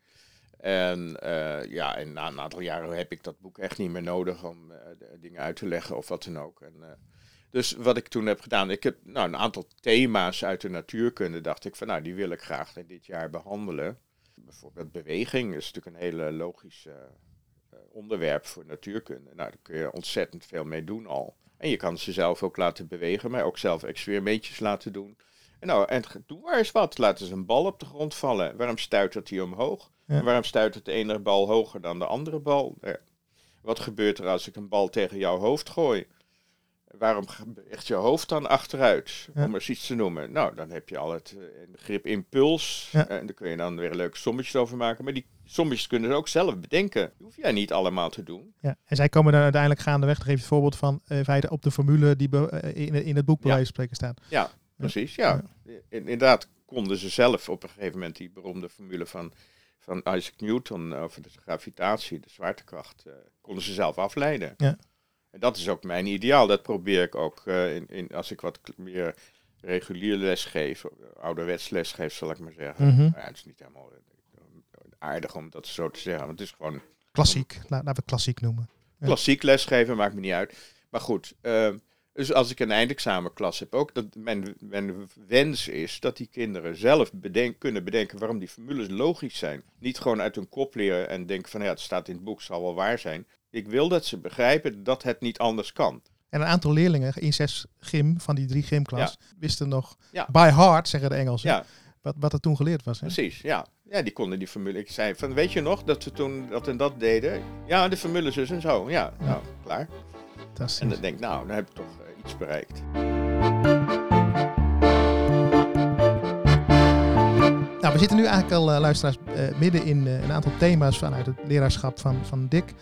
En eh, ja, en na een aantal jaren heb ik dat boek echt niet meer nodig om eh, dingen uit te leggen of wat dan ook. En, dus wat ik toen heb gedaan, ik heb nou, een aantal thema's uit de natuurkunde, dacht ik van nou, die wil ik graag dit jaar behandelen. Bijvoorbeeld beweging is natuurlijk een hele logisch onderwerp voor natuurkunde. Nou, daar kun je ontzettend veel mee doen al. En je kan ze zelf ook laten bewegen, maar ook zelf experimentjes laten doen. En nou, en doe maar eens wat. Laat eens een bal op de grond vallen. Waarom stuitert hij omhoog? Ja. En waarom stuitert de ene bal hoger dan de andere bal? Ja. Wat gebeurt er als ik een bal tegen jouw hoofd gooi? Waarom beweegt je hoofd dan achteruit? Ja. Om eens iets te noemen. Nou, dan heb je al het eh, begrip impuls. En daar kun je dan weer leuke sommetjes over maken. Maar die sommetjes kunnen ze ook zelf bedenken. Die hoef jij niet allemaal te doen. Ja. En zij komen dan uiteindelijk gaandeweg, daar geef je het voorbeeld van, eh, in feite op de formule die eh, in, in het boek bij Ja. spreken staat. Ja, precies. Ja. In- Inderdaad konden ze zelf op een gegeven moment die beroemde formule van, van Isaac Newton over de gravitatie, de zwaartekracht, eh, konden ze zelf afleiden. Ja. En dat is ook mijn ideaal. Dat probeer ik ook eh, in, in, als ik wat meer regulier lesgeven, ouderwets lesgeven zal ik maar zeggen. Ja, het is niet helemaal eh, aardig om dat zo te zeggen, want het is gewoon Klassiek, La- laten we het klassiek noemen. Ja. klassiek lesgeven, maakt me niet uit. Maar goed, eh, dus als ik een eindexamenklas heb ook, dat mijn, mijn wens is dat die kinderen zelf bedenk, kunnen bedenken waarom die formules logisch zijn. Niet gewoon uit hun kop leren en denken van ja, het staat in het boek, zal wel waar zijn. Ik wil dat ze begrijpen dat het niet anders kan. En een aantal leerlingen in zes gym, van die drie gymklas, wisten nog Ja. by heart, zeggen de Engelsen, Ja, wat, wat er toen geleerd was. Hè? precies. Ja. Ja, die konden die formule. Ik zei van, weet je nog dat we toen dat en dat deden? Ja, de formule zus en zo. Ja, nou, klaar. Fantastisch. En dan denk ik, nou, dan heb ik toch eh, iets bereikt. Nou, we zitten nu eigenlijk al, eh, luisteraars, eh, midden in een aantal thema's vanuit het leraarschap van, van Dick.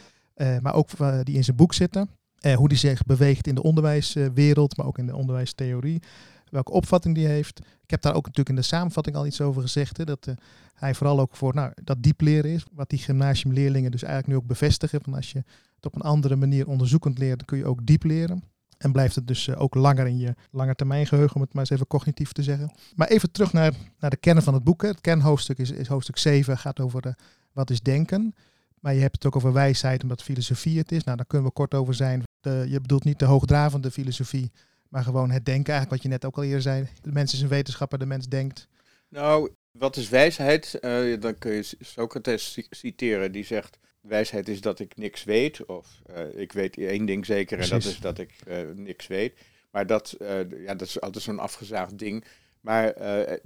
maar ook die in zijn boek zitten. Hoe die zich beweegt in de onderwijswereld, maar ook in de onderwijstheorie. Welke opvatting die heeft. Ik heb daar ook natuurlijk in de samenvatting al iets over gezegd. Hè, dat eh, hij vooral ook voor nou, dat diep leren is. Wat die gymnasiumleerlingen dus eigenlijk nu ook bevestigen. Van als je het op een andere manier onderzoekend leert, dan kun je ook diep leren. En blijft het dus eh, ook langer in je langetermijn geheugen, om het maar eens even cognitief te zeggen. Maar even terug naar, naar de kern van het boek. Het kernhoofdstuk is, is hoofdstuk 7, gaat over de, wat is denken. Maar je hebt het ook over wijsheid, omdat filosofie het is. Nou, daar kunnen we kort over zijn. De, je bedoelt niet de hoogdravende filosofie, maar gewoon het denken. Eigenlijk wat je net ook al eerder zei. De mens is een wetenschapper, de mens denkt. Nou, wat is wijsheid? Eh, dan kun je Socrates ci- citeren, die zegt: Wijsheid is dat ik niks weet, of eh, ik weet één ding zeker en dat is dat ik eh, niks weet. Maar dat, ja, dat is altijd zo'n afgezaagd ding. Maar eh, eh,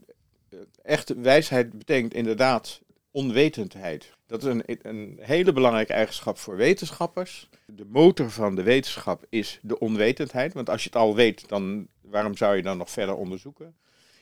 echte wijsheid betekent inderdaad onwetendheid. Dat is een, een hele belangrijke eigenschap voor wetenschappers. De motor van de wetenschap is de onwetendheid. Want als je het al weet, dan waarom zou je dan nog verder onderzoeken?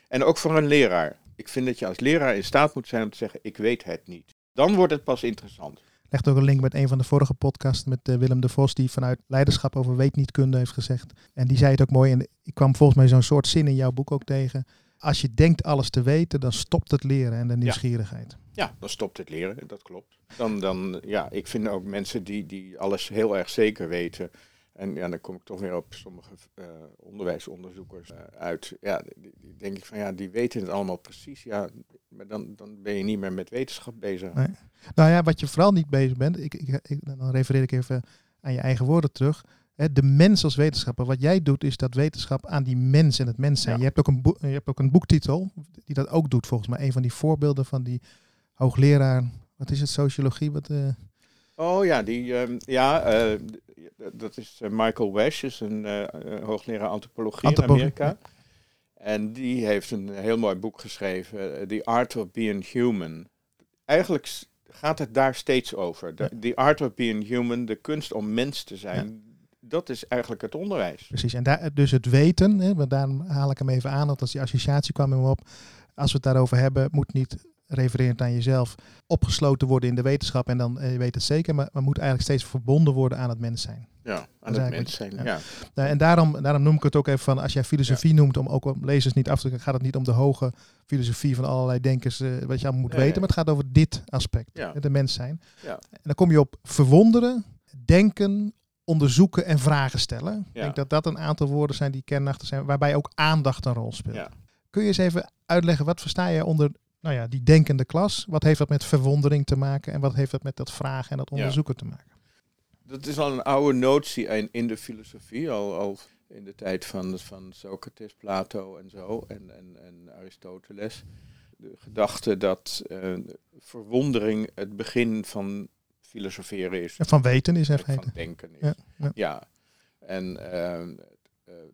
En ook voor een leraar. Ik vind dat je als leraar in staat moet zijn om te zeggen: ik weet het niet. Dan wordt het pas interessant. Legt ook een link met een van de vorige podcasts met eh, Willem de Vos, die vanuit leiderschap over weet-niet-kunde heeft gezegd. En die zei het ook mooi. En ik kwam volgens mij zo'n soort zin in jouw boek ook tegen. Als je denkt alles te weten, dan stopt het leren en de nieuwsgierigheid. Ja, dan stopt het leren, dat klopt. Dan, dan ja, ik vind ook mensen die, die alles heel erg zeker weten. En ja, dan kom ik toch weer op sommige eh, onderwijsonderzoekers eh, uit. Ja, die, die denk ik van ja, die weten het allemaal precies. Ja, maar dan, dan ben je niet meer met wetenschap bezig. Nee. Nou ja, wat je vooral niet bezig bent, ik, ik, ik- dan refereer ik even aan je eigen woorden terug. De mens als wetenschapper. Wat jij doet, is dat wetenschap aan die mens en het mens zijn. Ja. Je, hebt ook een boek, je hebt ook een boektitel die dat ook doet, volgens mij. Een van die voorbeelden van die hoogleraar. Wat is het, sociologie? Wat, eh, Oh ja, die, ehm, ja eh, dat is eh, Michael Wesch, is een hoogleraar antropologie, Antropologie, in Amerika. En die heeft een heel mooi boek geschreven, The Art of Being Human. Eigenlijk gaat het daar steeds over. The, the Art of Being Human, de kunst om mens te zijn, dat is eigenlijk het onderwijs. Precies, en daar, dus het weten, hè, want daarom haal ik hem even aan, want als die associatie kwam in me op. Als we het daarover hebben, moet niet refererend aan jezelf opgesloten worden in de wetenschap en dan eh, je weet het zeker, maar, maar moet eigenlijk steeds verbonden worden aan het mens zijn. Ja, aan het mens zijn. ja. Ja. Nou, en daarom, daarom noem ik het ook even van, als jij filosofie noemt, om ook om lezers niet af te gaat het niet om de hoge filosofie van allerlei denkers, eh, wat je allemaal moet Nee. weten, maar het gaat over dit aspect, Ja. de mens zijn. Ja. En dan kom je op verwonderen, denken, onderzoeken en vragen stellen. Ik denk dat dat een aantal woorden zijn die kernachtig zijn, waarbij ook aandacht een rol speelt. Kun je eens even uitleggen, wat versta je onder nou ja, die denkende klas? Wat heeft dat met verwondering te maken en wat heeft dat met dat vragen en dat Ja. onderzoeken te maken? Dat is al een oude notie in, de filosofie, al, al in de tijd van, van Socrates, Plato en zo, en, en, en Aristoteles. De gedachte dat eh, verwondering het begin van filosoferen is. En van weten is even van denken is. Ja, Ja. ja. En, eh,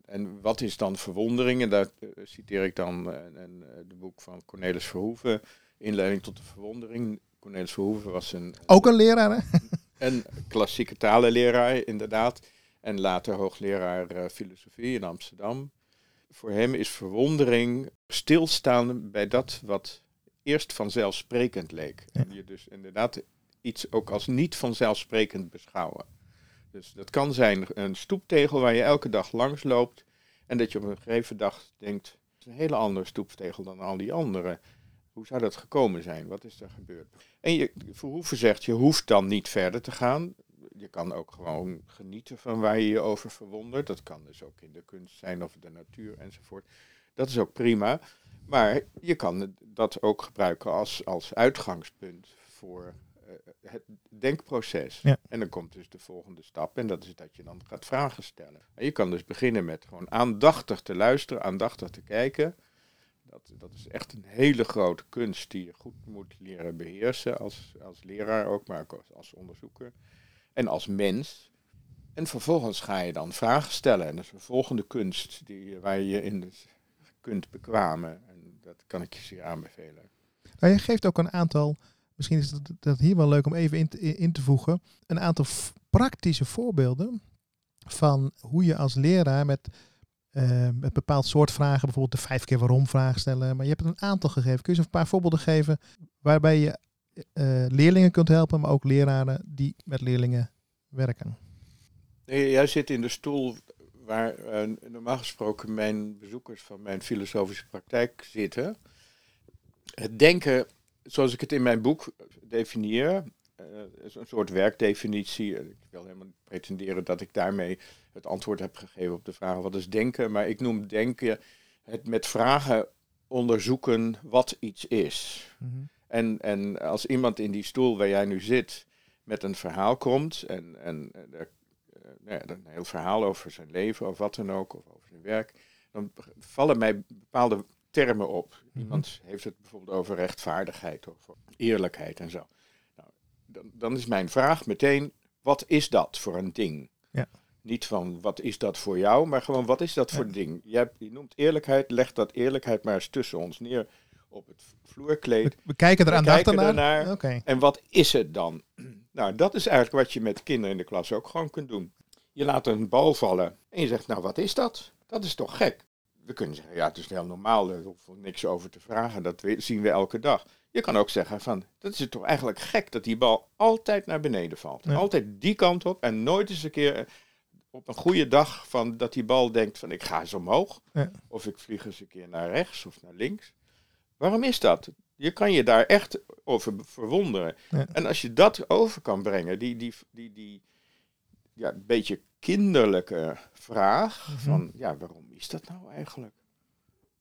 en wat is dan verwondering? En daar eh, citeer ik dan eh, eh, de boek van Cornelis Verhoeven, Inleiding tot de Verwondering. Cornelis Verhoeven was een, Ook een leraar, hè? een klassieke talenleraar, inderdaad. En later hoogleraar eh, filosofie in Amsterdam. Voor hem is verwondering stilstaan bij dat wat eerst vanzelfsprekend leek. En je dus inderdaad iets ook als niet vanzelfsprekend beschouwen. Dus dat kan zijn een stoeptegel waar je elke dag langs loopt. En dat je op een gegeven dag denkt, het is een hele andere stoeptegel dan al die andere. Hoe zou dat gekomen zijn? Wat is er gebeurd? En je, Verhoeven zegt, je hoeft dan niet verder te gaan. Je kan ook gewoon genieten van waar je je over verwondert. Dat kan dus ook in de kunst zijn of de natuur enzovoort. Dat is ook prima. Maar je kan dat ook gebruiken als, als uitgangspunt voor het denkproces. Ja. En dan komt dus de volgende stap en dat is dat je dan gaat vragen stellen. En je kan dus beginnen met gewoon aandachtig te luisteren, aandachtig te kijken. Dat, dat is echt een hele grote kunst die je goed moet leren beheersen als, als leraar ook, maar ook als, onderzoeker. En als mens. En vervolgens ga je dan vragen stellen. En dat is de volgende kunst die, waar je je in kunt bekwamen. En dat kan ik je zeer aanbevelen. Maar je geeft ook een aantal, misschien is dat, dat hier wel leuk om even in te, in te voegen, een aantal praktische voorbeelden van hoe je als leraar met, eh, met bepaald soort vragen, bijvoorbeeld de vijf keer waarom vraag stellen, maar je hebt een aantal gegeven. Kun je eens een paar voorbeelden geven waarbij je eh, leerlingen kunt helpen, maar ook leraren die met leerlingen werken? Jij zit in de stoel waar eh, normaal gesproken mijn bezoekers van mijn filosofische praktijk zitten. Het denken, zoals ik het in mijn boek definieer, eh, is een soort werkdefinitie. Ik wil helemaal niet pretenderen dat ik daarmee het antwoord heb gegeven op de vraag wat is denken. Maar ik noem denken het met vragen onderzoeken wat iets is. En, en als iemand in die stoel waar jij nu zit met een verhaal komt en, en eh, er, eh, nou ja, een heel verhaal over zijn leven of wat dan ook, of over zijn werk, dan vallen mij bepaalde termen op. Mhm. Iemand heeft het bijvoorbeeld over rechtvaardigheid of eerlijkheid en zo. Nou, dan, dan is mijn vraag meteen, wat is dat voor een ding? Ja. Niet van wat is dat voor jou, maar gewoon wat is dat voor een ding? Je, noemt eerlijkheid, leg dat eerlijkheid maar eens tussen ons neer op het vloerkleed. We kijken er aandachtig naar. En wat is het dan? Nou, dat is eigenlijk wat je met kinderen in de klas ook gewoon kunt doen. Je laat een bal vallen en je zegt, nou wat is dat? Dat is toch gek? We kunnen zeggen, ja het is heel normaal, daar hoeven we niks over te vragen, dat zien we elke dag. Je kan ook zeggen van, dat is toch eigenlijk gek dat die bal altijd naar beneden valt. Ja. Altijd die kant op en nooit eens een keer eh, op een goede dag van dat die bal denkt van ik ga eens omhoog. Ja. Of ik vlieg eens een keer naar rechts of naar links. Waarom is dat? Je kan je daar echt over verwonderen. Ja. En als je dat over kan brengen, die, die, die, die ja, een beetje kinderlijke vraag Mhm. van, ja, waarom is dat nou eigenlijk?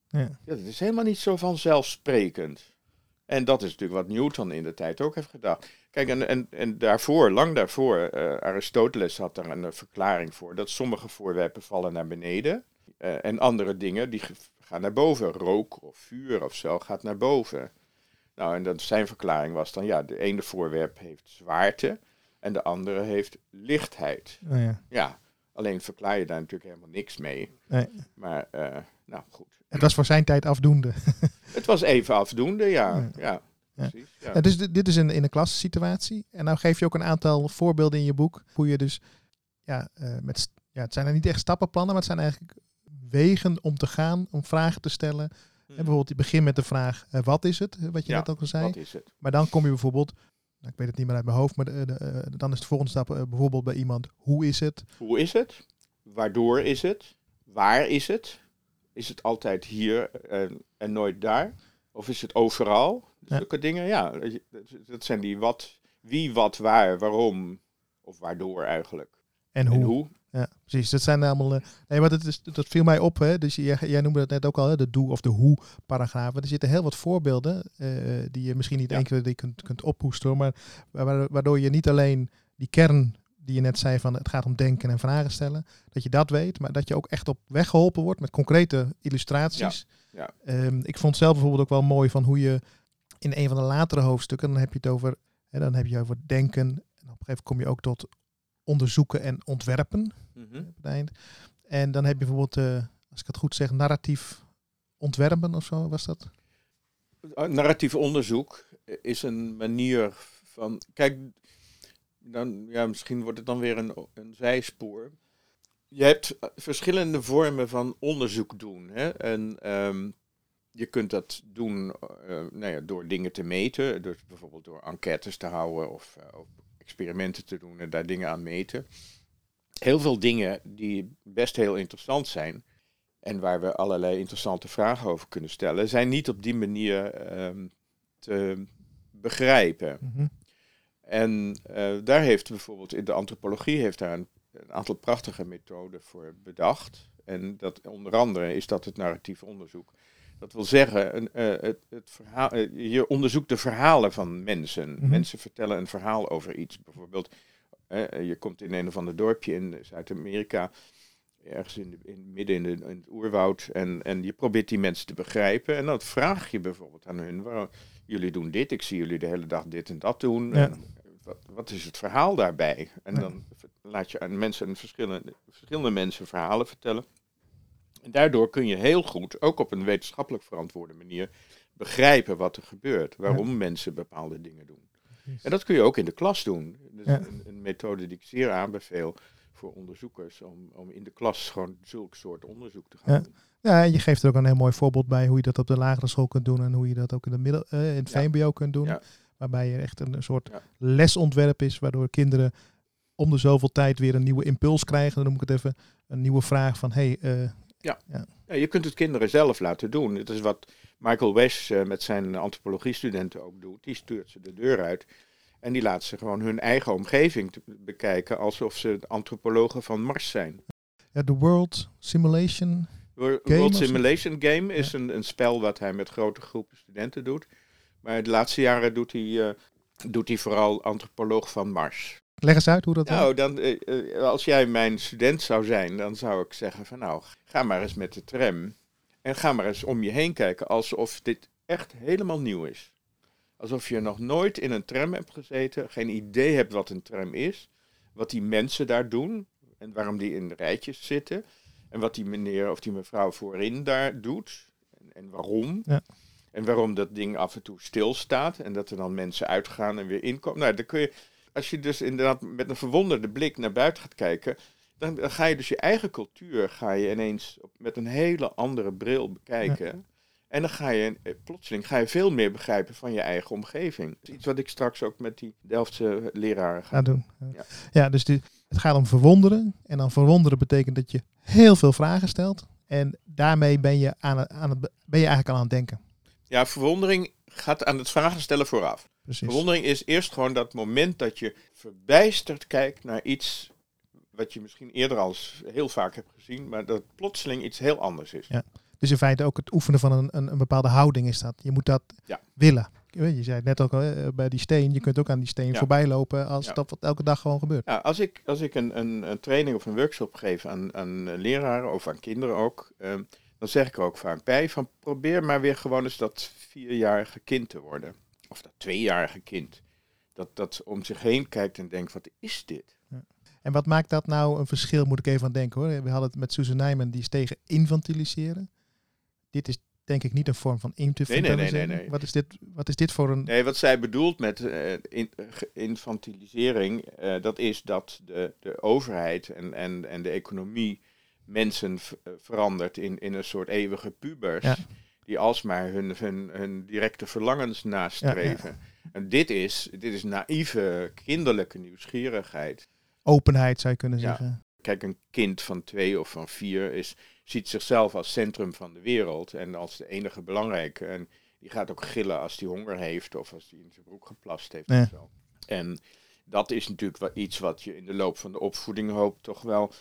Ja. Ja, dat is helemaal niet zo vanzelfsprekend. En dat is natuurlijk wat Newton in de tijd ook heeft gedacht. Kijk, en, en, en daarvoor, lang daarvoor, eh, Aristoteles had daar een eh, verklaring voor, dat sommige voorwerpen vallen naar beneden eh, en andere dingen die gaan naar boven. Rook of vuur of zo gaat naar boven. Nou, en dat zijn verklaring was dan, ja, de ene voorwerp heeft zwaarte en de andere heeft lichtheid. Oh, ja. Ja, alleen verklaar je daar natuurlijk helemaal niks mee. Nee. Maar, eh, nou goed. Het was voor zijn tijd afdoende. Het was even afdoende, ja. Ja. Ja, precies. Ja. Ja, dus dit, is een, in een klassituatie. En nou geef je ook een aantal voorbeelden in je boek. Hoe je dus, ja, eh, met, ja, het zijn er niet echt stappenplannen, maar het zijn eigenlijk wegen om te gaan, om vragen te stellen. En bijvoorbeeld, je begint met de vraag, eh, wat is het? Wat je Ja, net ook al zei. Wat is het? Maar dan kom je bijvoorbeeld, nou, ik weet het niet meer uit mijn hoofd, maar de, de, eh, dan is de volgende stap eh, bijvoorbeeld bij iemand, hoe is het? Hoe is het? Waardoor is het? Waar is het? Is het altijd hier en, en nooit daar? Of is het overal? Ja. Zulke dingen, ja. Dat zijn die wat, wie, wat, waar, waarom of waardoor eigenlijk. En hoe? En hoe? Ja, precies. Dat zijn allemaal. eh, nee, maar dat, is, dat viel mij op. Hè. Dus jij, jij noemde het net ook al, hè, de doe of de hoe paragrafen. Er zitten heel wat voorbeelden eh, die je misschien niet Ja. één keer die kunt, kunt ophoesten, maar wa- waardoor je niet alleen die kern die je net zei van het gaat om denken en vragen stellen, dat je dat weet, maar dat je ook echt op weg geholpen wordt met concrete illustraties. Ja, Ehm, ik vond zelf bijvoorbeeld ook wel mooi van hoe je in een van de latere hoofdstukken, dan heb je het over, hè, dan heb je over denken en op een gegeven moment kom je ook tot onderzoeken en ontwerpen Mhm. eind. En dan heb je bijvoorbeeld, eh, als ik het goed zeg, narratief ontwerpen of zo, was dat? Uh, Narratief onderzoek is een manier van. Kijk, dan, ja, misschien wordt het dan weer een, een zijspoor. Je hebt verschillende vormen van onderzoek doen. Hè? En ehm, je kunt dat doen eh, nou ja, door dingen te meten, dus bijvoorbeeld door enquêtes te houden of, eh, of experimenten te doen en daar dingen aan meten. Heel veel dingen die best heel interessant zijn, en waar we allerlei interessante vragen over kunnen stellen, zijn niet op die manier ehm, te begrijpen. Mhm. En eh, daar heeft bijvoorbeeld in de antropologie heeft daar een, een aantal prachtige methoden voor bedacht. En dat onder andere is dat het narratief onderzoek. Dat wil zeggen, een, uh, het, het verhaal, uh, je onderzoekt de verhalen van mensen. Mm -hmm. Mensen vertellen een verhaal over iets. Bijvoorbeeld, uh, je komt in een of ander dorpje in Zuid-Amerika, ergens in, de, in midden in, de, in, het oerwoud, en, en je probeert die mensen te begrijpen. En dan vraag je bijvoorbeeld aan hun, waarom, jullie doen dit, ik zie jullie de hele dag dit en dat doen. Ja. En, wat, wat, is het verhaal daarbij? En ja. dan laat je aan mensen, verschillende, verschillende mensen verhalen vertellen. En daardoor kun je heel goed, ook op een wetenschappelijk verantwoorde manier, begrijpen wat er gebeurt. Waarom ja. mensen bepaalde dingen doen. Precies. En dat kun je ook in de klas doen. Dus ja. een, een, methode die ik zeer aanbeveel voor onderzoekers, om, om in de klas gewoon zulk soort onderzoek te gaan ja. doen. Ja, je geeft er ook een heel mooi voorbeeld bij hoe je dat op de lagere school kunt doen en hoe je dat ook in, de middel, uh, in het VMBO kunt doen. Waarbij je echt een soort lesontwerp is, waardoor kinderen om de zoveel tijd weer een nieuwe impuls krijgen. Dan noem ik het even een nieuwe vraag van, hey, uh, ja. Ja. je kunt het kinderen zelf laten doen. Het is wat Michael Wesch uh, met zijn antropologiestudenten ook doet. Die stuurt ze de deur uit en die laat ze gewoon hun eigen omgeving bekijken alsof ze antropologen van Mars zijn. Ja, de World Simulation World Game Simulation Game is ja. een, een spel wat hij met grote groepen studenten doet. Maar de laatste jaren doet hij, uh, doet hij vooral antropoloog van Mars. Leg eens uit hoe dat Nou, dan, uh, als jij mijn student zou zijn, dan zou ik zeggen van nou, ga maar eens met de tram. En ga maar eens om je heen kijken alsof dit echt helemaal nieuw is. Alsof je nog nooit in een tram hebt gezeten, geen idee hebt wat een tram is, wat die mensen daar doen en waarom die in rijtjes zitten. En wat die meneer of die mevrouw voorin daar doet en, en waarom. Ja. En waarom dat ding af en toe stilstaat en dat er dan mensen uitgaan en weer inkomen. Nou, dan kun je, als je dus inderdaad met een verwonderde blik naar buiten gaat kijken, dan, dan ga je dus je eigen cultuur ga je ineens op, met een hele andere bril bekijken. Ja. En dan ga je plotseling ga je veel meer begrijpen van je eigen omgeving. Iets wat ik straks ook met die Delftse leraren ga, doen. Ja, ja dus die, het gaat om verwonderen. En dan verwonderen betekent dat je heel veel vragen stelt. En daarmee ben je, aan het, aan het, ben je eigenlijk al aan het denken. Ja, verwondering gaat aan het vragen stellen vooraf. Precies. Verwondering is eerst gewoon dat moment dat je verbijsterd kijkt naar iets wat je misschien eerder al heel vaak hebt gezien, maar dat plotseling iets heel anders is. Ja. Dus in feite ook het oefenen van een, een, een bepaalde houding is dat. Je moet dat ja. willen. Je zei het net ook al bij die steen, je kunt ook aan die steen ja. voorbij lopen als ja. dat elke dag gewoon gebeurt. Ja, als ik, als ik een, een, een training of een workshop geef aan, aan leraren of aan kinderen ook, um, dan zeg ik er ook vaak bij van probeer maar weer gewoon eens dat vierjarige kind te worden. Of dat tweejarige kind. Dat, dat om zich heen kijkt en denkt, wat is dit? En wat maakt dat nou een verschil, moet ik even aan denken hoor. We hadden het met Susan Nijman, die is tegen infantiliseren. Dit is denk ik niet een vorm van infantilisering. Nee, nee, nee, nee, nee. Wat, is dit, wat is dit voor een... Nee, wat zij bedoelt met uh, in, infantilisering, uh, dat is dat de, de overheid en, en, en de economie mensen verandert in, in een soort eeuwige pubers. Ja. Die alsmaar hun, hun, hun directe verlangens nastreven. Ja, ja. En dit is, dit is naïeve, kinderlijke nieuwsgierigheid. Openheid zou je kunnen zeggen. Kijk, een kind van twee of van vier is, ziet zichzelf als centrum van de wereld en als de enige belangrijke. En die gaat ook gillen als hij honger heeft of als hij in zijn broek geplast heeft. Of zo. En dat is natuurlijk wel iets wat je in de loop van de opvoeding hoopt toch wel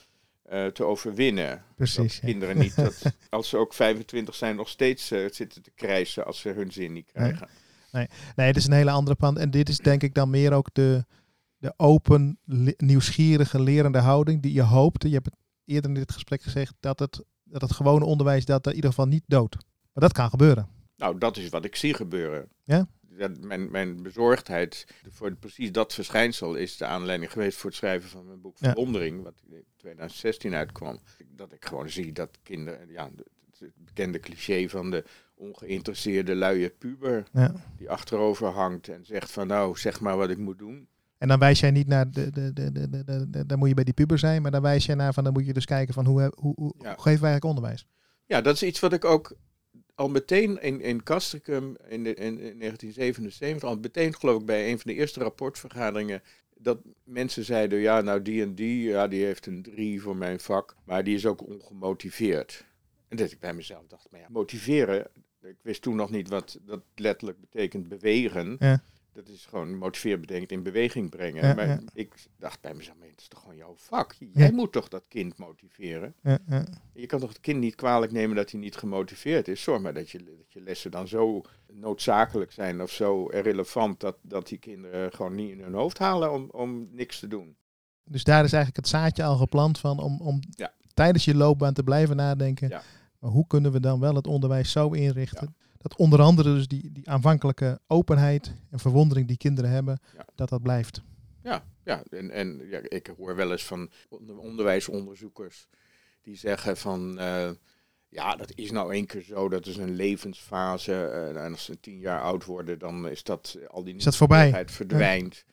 uh, te overwinnen. Precies. Dat kinderen niet, dat, als ze ook 25 zijn, nog steeds uh, zitten te krijsen als ze hun zin niet krijgen. Nee, nee. nee het is een hele andere pand. En dit is denk ik dan meer ook de, de open, nieuwsgierige, lerende houding die je hoopt. Je hebt het eerder in dit gesprek gezegd dat het, dat het gewone onderwijs dat in ieder geval niet doodt. Maar dat kan gebeuren. Nou, dat is wat ik zie gebeuren. Ja? Mijn, mijn bezorgdheid voor precies dat verschijnsel is de aanleiding geweest voor het schrijven van mijn boek Verwondering, ja. wat in 2016 uitkwam. Dat ik gewoon zie dat kinderen, ja, het bekende cliché van de ongeïnteresseerde luie puber, ja. die achterover hangt en zegt van nou, zeg maar wat ik moet doen. En dan wijs jij niet naar, de, de, de, de, de, de, de, dan moet je bij die puber zijn, maar dan wijs jij naar van, dan moet je dus kijken van hoe, hoe, hoe, ja. hoe geven wij eigenlijk onderwijs? Ja, dat is iets wat ik ook al meteen in, in Castricum in, de, in, in 1977, al meteen geloof ik bij een van de eerste rapportvergaderingen, dat mensen zeiden, ja nou die en die, ja die heeft een drie voor mijn vak, maar die is ook ongemotiveerd. En dat ik bij mezelf dacht, maar ja, motiveren, ik wist toen nog niet wat dat letterlijk betekent bewegen. Ja. Dat is gewoon motiveren, bedenken, in beweging brengen. Ja, maar ja. ik dacht bij mezelf, het is toch gewoon jouw vak? Jij moet toch dat kind motiveren? Je kan toch het kind niet kwalijk nemen dat hij niet gemotiveerd is. Zorg maar dat je, dat je lessen dan zo noodzakelijk zijn of zo relevant dat, dat die kinderen gewoon niet in hun hoofd halen om, om niks te doen. Dus daar is eigenlijk het zaadje al geplant van om, om tijdens je loopbaan te blijven nadenken. Maar hoe kunnen we dan wel het onderwijs zo inrichten? Dat onder andere dus die, die aanvankelijke openheid en verwondering die kinderen hebben, Ja. dat dat blijft. Ja, ja en, en ja, ik hoor wel eens van onder- onderwijsonderzoekers die zeggen van eh, ja, dat is nou één keer zo, dat is een levensfase. eh, en als ze tien jaar oud worden, dan is dat eh, al die Is dat voorbij? nieuwsgierigheid verdwijnt.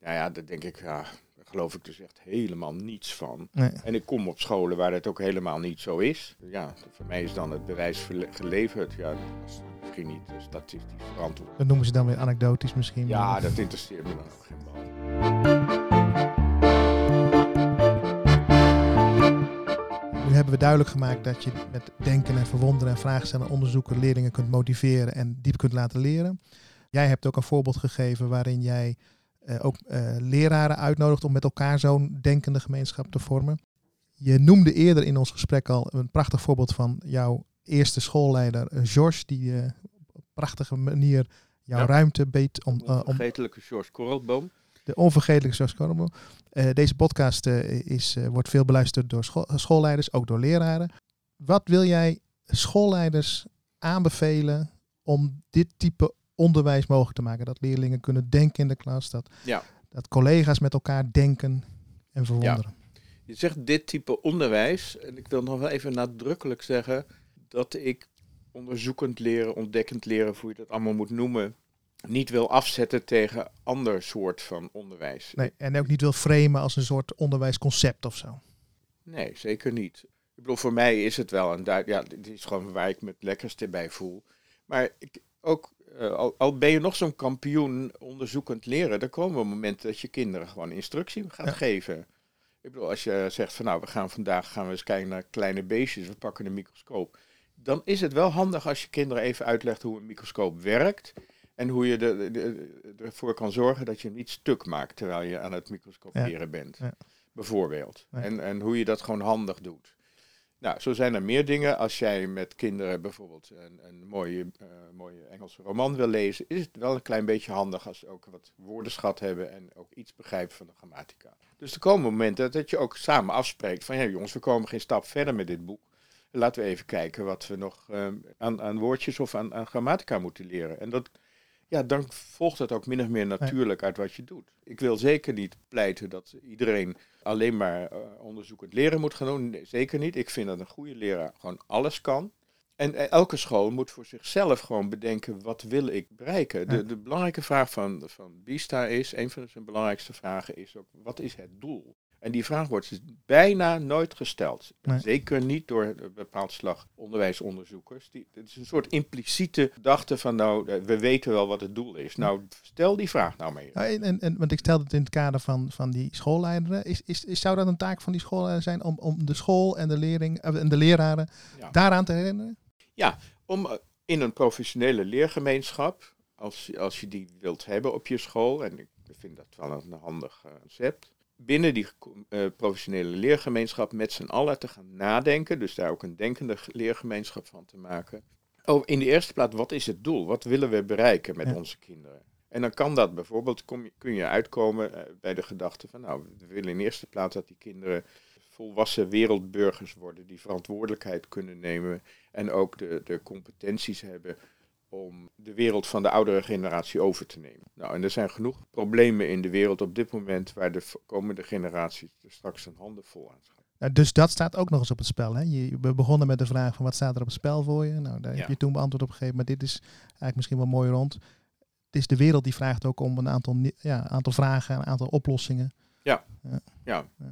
Nou ja, dan denk ik, ja, geloof ik dus echt helemaal niets van. Nee. En ik kom op scholen waar het ook helemaal niet zo is. Ja, voor mij is dan het bewijs geleverd. Ja, dat is misschien niet eh, statistisch verantwoord. Dat noemen ze dan weer anekdotisch misschien. Ja, maar- dat interesseert me dan ook geen bal. Nu hebben we duidelijk gemaakt dat je met denken en verwonderen en vragen stellen en onderzoeken leerlingen kunt motiveren en diep kunt laten leren. Jij hebt ook een voorbeeld gegeven waarin jij eh, ook eh, leraren uitnodigt om met elkaar zo'n denkende gemeenschap te vormen. Je noemde eerder in ons gesprek al een prachtig voorbeeld van jouw eerste schoolleider, eh, George, die op een prachtige manier jouw Ja. ruimte beet om, om Onvergetelijke George Korrelboom. de onvergetelijke George. Eh, deze podcast is, wordt veel beluisterd door scho- schoolleiders, ook door leraren. Wat wil jij schoolleiders aanbevelen om dit type onderwijs mogelijk te maken? Dat leerlingen kunnen denken in de klas, dat, Ja. dat collega's met elkaar denken en verwonderen. Je zegt dit type onderwijs. En ik wil nog wel even nadrukkelijk zeggen dat ik onderzoekend leren, ontdekkend leren, hoe je dat allemaal moet noemen, niet wil afzetten tegen ander soort van onderwijs. Nee, en ook niet wil framen als een soort onderwijsconcept of zo. Nee, zeker niet. Ik bedoel, voor mij is het wel een duid. Ja, dit is gewoon waar ik me het lekkerste bij voel. Maar ik, ook, eh, al, al ben je nog zo'n kampioen onderzoekend leren, er komen momenten dat je kinderen gewoon instructie gaat Ja. geven. Ik bedoel, als je zegt van nou, we gaan vandaag gaan we eens kijken naar kleine beestjes, we pakken een microscoop. Dan is het wel handig als je kinderen even uitlegt hoe een microscoop werkt. En hoe je de, de- de- ervoor kan zorgen dat je hem niet stuk maakt terwijl je aan het microscoperen bent. Ja. Bijvoorbeeld. En, en hoe je dat gewoon handig doet. Nou, zo zijn er meer dingen. Als jij met kinderen bijvoorbeeld een, een mooie, eh, mooie Engelse roman wil lezen, is het wel een klein beetje handig als ze ook wat woordenschat hebben en ook iets begrijpen van de grammatica. Dus er komen momenten dat je ook samen afspreekt van, ja jongens, we komen geen stap verder met dit boek. Laten we even kijken wat we nog eh, aan, aan woordjes of aan, aan grammatica moeten leren. En dat, ja, dan volgt het ook min of meer natuurlijk uit wat je doet. Ik wil zeker niet pleiten dat iedereen alleen maar eh, onderzoekend leren moet gaan doen. Nee, zeker niet. Ik vind dat een goede leraar gewoon alles kan. En eh, elke school moet voor zichzelf gewoon bedenken, wat wil ik bereiken? De, de belangrijke vraag van, van Bista is, een van zijn belangrijkste vragen is ook, wat is het doel? En die vraag wordt dus bijna nooit gesteld. Nee. Zeker niet door een bepaald slag onderwijsonderzoekers. Die, het is een soort impliciete gedachte van, nou, eh, we weten wel wat het doel is. Nou, stel die vraag nou. Ja, en, en, want ik stelde het in het kader van, van die schoolleideren. Is, is, is, zou dat een taak van die schoolleider zijn om, om de school en de, leerling, eh, en de leraren Ja. daaraan te herinneren? om eh, in een professionele leergemeenschap, als, je- als je die wilt hebben op je school, en ik vind dat wel een handig concept, binnen die eh, professionele leergemeenschap met z'n allen te gaan nadenken, dus daar ook een denkende leergemeenschap van te maken. Oh, in de eerste plaats, wat is het doel? Wat willen we bereiken met Ja. onze kinderen? En dan kan dat bijvoorbeeld, kom je, kun je uitkomen eh, bij de gedachte van, nou, we willen in eerste plaats dat die kinderen volwassen wereldburgers worden, die verantwoordelijkheid kunnen nemen en ook de, de competenties hebben om de wereld van de oudere generatie over te nemen. Nou, en er zijn genoeg problemen in de wereld op dit moment waar de komende generaties er straks een handen vol aan gaan. Nou, dus dat staat ook nog eens op het spel. Hè? Je, we begonnen met de vraag van wat staat er op het spel voor je? Nou, daar heb Ja. je toen beantwoord op gegeven, maar dit is eigenlijk misschien wel mooi rond. Het is de wereld die vraagt ook om een aantal, ja, aantal vragen, een aantal oplossingen. Ja. Ja. Die,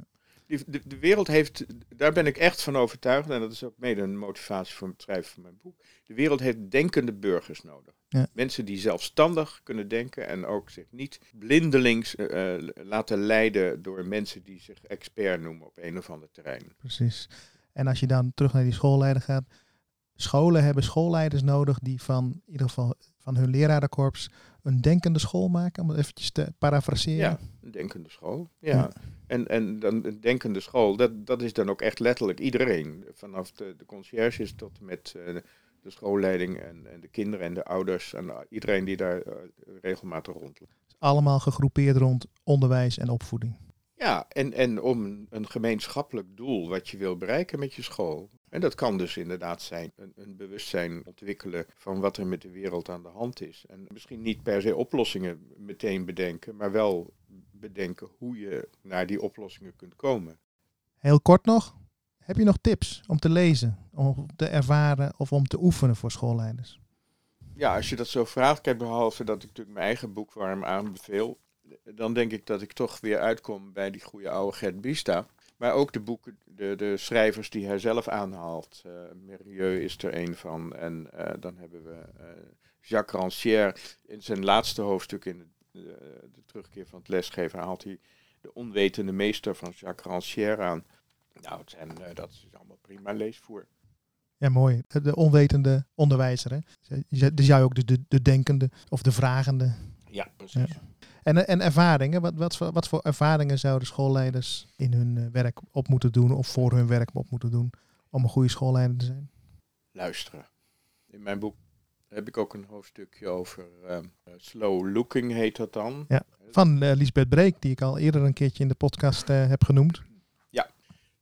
de, de wereld heeft, daar ben ik echt van overtuigd, en dat is ook mede een motivatie voor het schrijven van mijn boek. De wereld heeft denkende burgers nodig. Ja. Mensen die zelfstandig kunnen denken en ook zich niet blindelings eh, eh, laten leiden door mensen die zich expert noemen op een of ander terrein. Precies. En als je dan terug naar die schoolleider gaat, scholen hebben schoolleiders nodig die van in ieder geval van hun lerarenkorps een denkende school maken, om het eventjes te parafraseren. Ja, een denkende school. Ja. En, en dan een denkende school, dat, dat is dan ook echt letterlijk iedereen. Vanaf de, de conciërges tot met uh, de schoolleiding en, en, de kinderen en de ouders en iedereen die daar uh, regelmatig rondloopt. Allemaal gegroepeerd rond onderwijs en opvoeding. Ja, en, en om een gemeenschappelijk doel wat je wil bereiken met je school. En dat kan dus inderdaad zijn een, een, bewustzijn ontwikkelen van wat er met de wereld aan de hand is. En misschien niet per se oplossingen meteen bedenken, maar wel bedenken hoe je naar die oplossingen kunt komen. Heel kort nog, heb je nog tips om te lezen, om te ervaren of om te oefenen voor schoolleiders? Ja, als je dat zo vraagt, kijk, behalve dat ik natuurlijk mijn eigen boek warm aanbeveel, dan denk ik dat ik toch weer uitkom bij die goede oude Gert Bista. Maar ook de boeken, de, de schrijvers die hij zelf aanhaalt. Uh, Merieux is er een van. En uh, dan hebben we uh, Jacques Rancière. In zijn laatste hoofdstuk in de, de, terugkeer van het lesgeven haalt hij de onwetende meester van Jacques Rancière aan. Nou, het zijn, dat is allemaal prima leesvoer. Ja, mooi. De onwetende onderwijzer. Hè? Dus jij ook de, de, de denkende of de vragende. Ja, precies. Ja. En, en ervaringen, wat, wat, voor, wat voor ervaringen zouden schoolleiders in hun eh, werk op moeten doen of voor hun werk op moeten doen om een goede schoolleider te zijn? Luisteren. In mijn boek heb ik ook een hoofdstukje over uh, slow looking heet dat dan. Ja, van uh, Lisbeth Breek, die ik al eerder een keertje in de podcast uh, heb genoemd. Ja,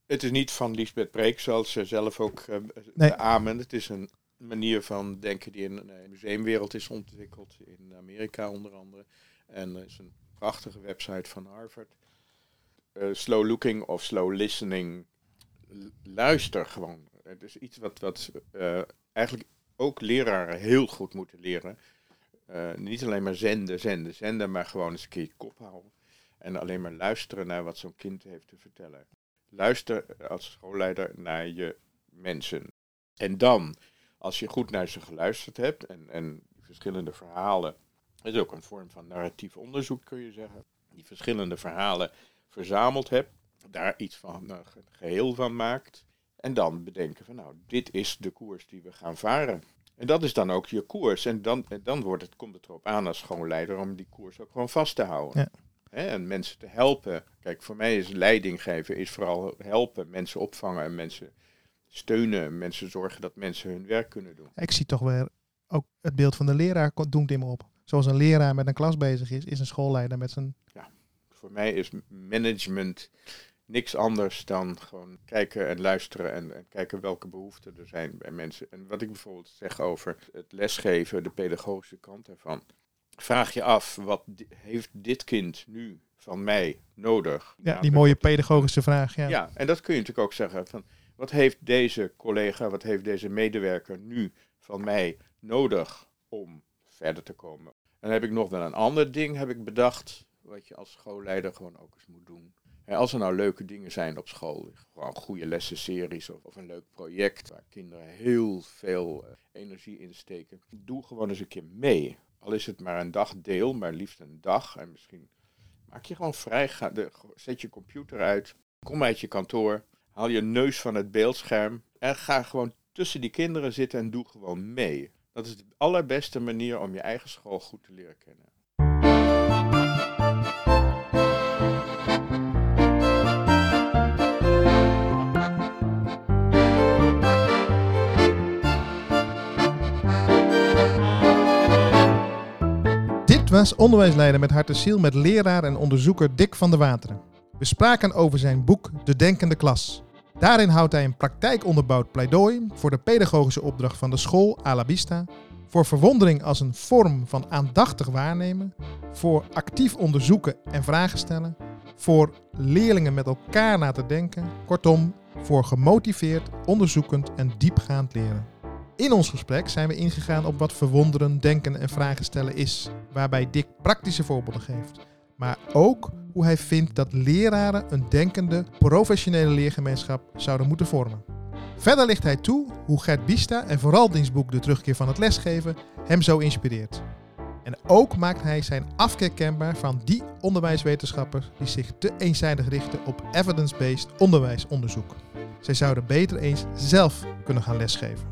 het is niet van Lisbeth Breek, zoals ze zelf ook nee. amen. Het is een manier van denken die in de museumwereld is ontwikkeld, in Amerika onder andere. En er is een prachtige website van Harvard. Slow looking of slow listening. Luister gewoon. Het is iets wat, wat eigenlijk ook leraren heel goed moeten leren. Uh, niet alleen maar zenden, zenden, zenden, maar gewoon eens een keer je kop houden. En alleen maar luisteren naar wat zo'n kind heeft te vertellen. Luister als schoolleider naar je mensen. En dan, als je goed naar ze geluisterd hebt en, en verschillende verhalen het is ook een vorm van narratief onderzoek, kun je zeggen. Die verschillende verhalen verzameld hebt, daar iets van een geheel van maakt. En dan bedenken van nou, dit is de koers die we gaan varen. En dat is dan ook je koers. En dan, en dan wordt het, komt het erop aan als schoonleider om die koers ook gewoon vast te houden. Ja. en mensen te helpen. Kijk, voor mij is leiding geven is vooral helpen, mensen opvangen en mensen steunen. Mensen zorgen dat mensen hun werk kunnen doen. Ik zie toch weer ook het beeld van de leraar doemt in me op zoals een leraar met een klas bezig is, is een schoolleider met zijn. Ja, voor mij is management niks anders dan gewoon kijken en luisteren en, en, kijken welke behoeften er zijn bij mensen. En wat ik bijvoorbeeld zeg over het lesgeven, de pedagogische kant ervan. Vraag je af, wat heeft dit kind nu van mij nodig? Ja, die mooie pedagogische vraag. Ja. ja, en dat kun je natuurlijk ook zeggen van, wat heeft deze collega, wat heeft deze medewerker nu van mij nodig om verder te komen. En dan heb ik nog wel een ander ding heb ik bedacht, wat je als schoolleider gewoon ook eens moet doen. Als er nou leuke dingen zijn op school, gewoon goede lessenseries of, een leuk project waar kinderen heel veel uh, energie in steken, doe gewoon eens een keer mee. Al is het maar een dagdeel, maar liefst een dag. En misschien maak je gewoon vrij, ga de, zet je computer uit, kom uit je kantoor, haal je neus van het beeldscherm en ga gewoon tussen die kinderen zitten en doe gewoon mee. Dat is de allerbeste manier om je eigen school goed te leren kennen. Was Onderwijsleider met hart en ziel met leraar en onderzoeker Dick van der Wateren. We spraken over zijn boek De Denkende Klas. Daarin houdt hij een praktijkonderbouwd pleidooi voor de pedagogische opdracht van de school Alabista, voor verwondering als een vorm van aandachtig waarnemen, voor actief onderzoeken en vragen stellen, voor leerlingen met elkaar na te denken, kortom, voor gemotiveerd, onderzoekend en diepgaand leren. In ons gesprek zijn we ingegaan op wat verwonderen, denken en vragen stellen is, waarbij Dick praktische voorbeelden geeft, maar ook hoe hij vindt dat leraren een denkende, professionele leergemeenschap zouden moeten vormen. Verder ligt hij toe hoe Gert Bista en vooral dienstboek De Terugkeer van het Lesgeven hem zo inspireert. En ook maakt hij zijn afkeer kenbaar van die onderwijswetenschappers die zich te eenzijdig richten op evidence-based onderwijsonderzoek. Zij zouden beter eens zelf kunnen gaan lesgeven.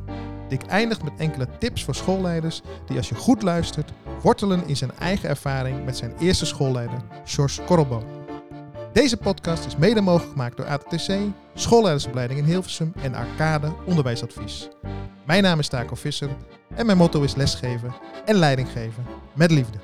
Dick eindigt met enkele tips voor schoolleiders die als je goed luistert, wortelen in zijn eigen ervaring met zijn eerste schoolleider, George Korrelboom. Deze podcast is mede mogelijk gemaakt door ATTC, schoolleidersopleiding in Hilversum en Arcade Onderwijsadvies. Mijn naam is Taco Visser en mijn motto is lesgeven en leiding geven met liefde.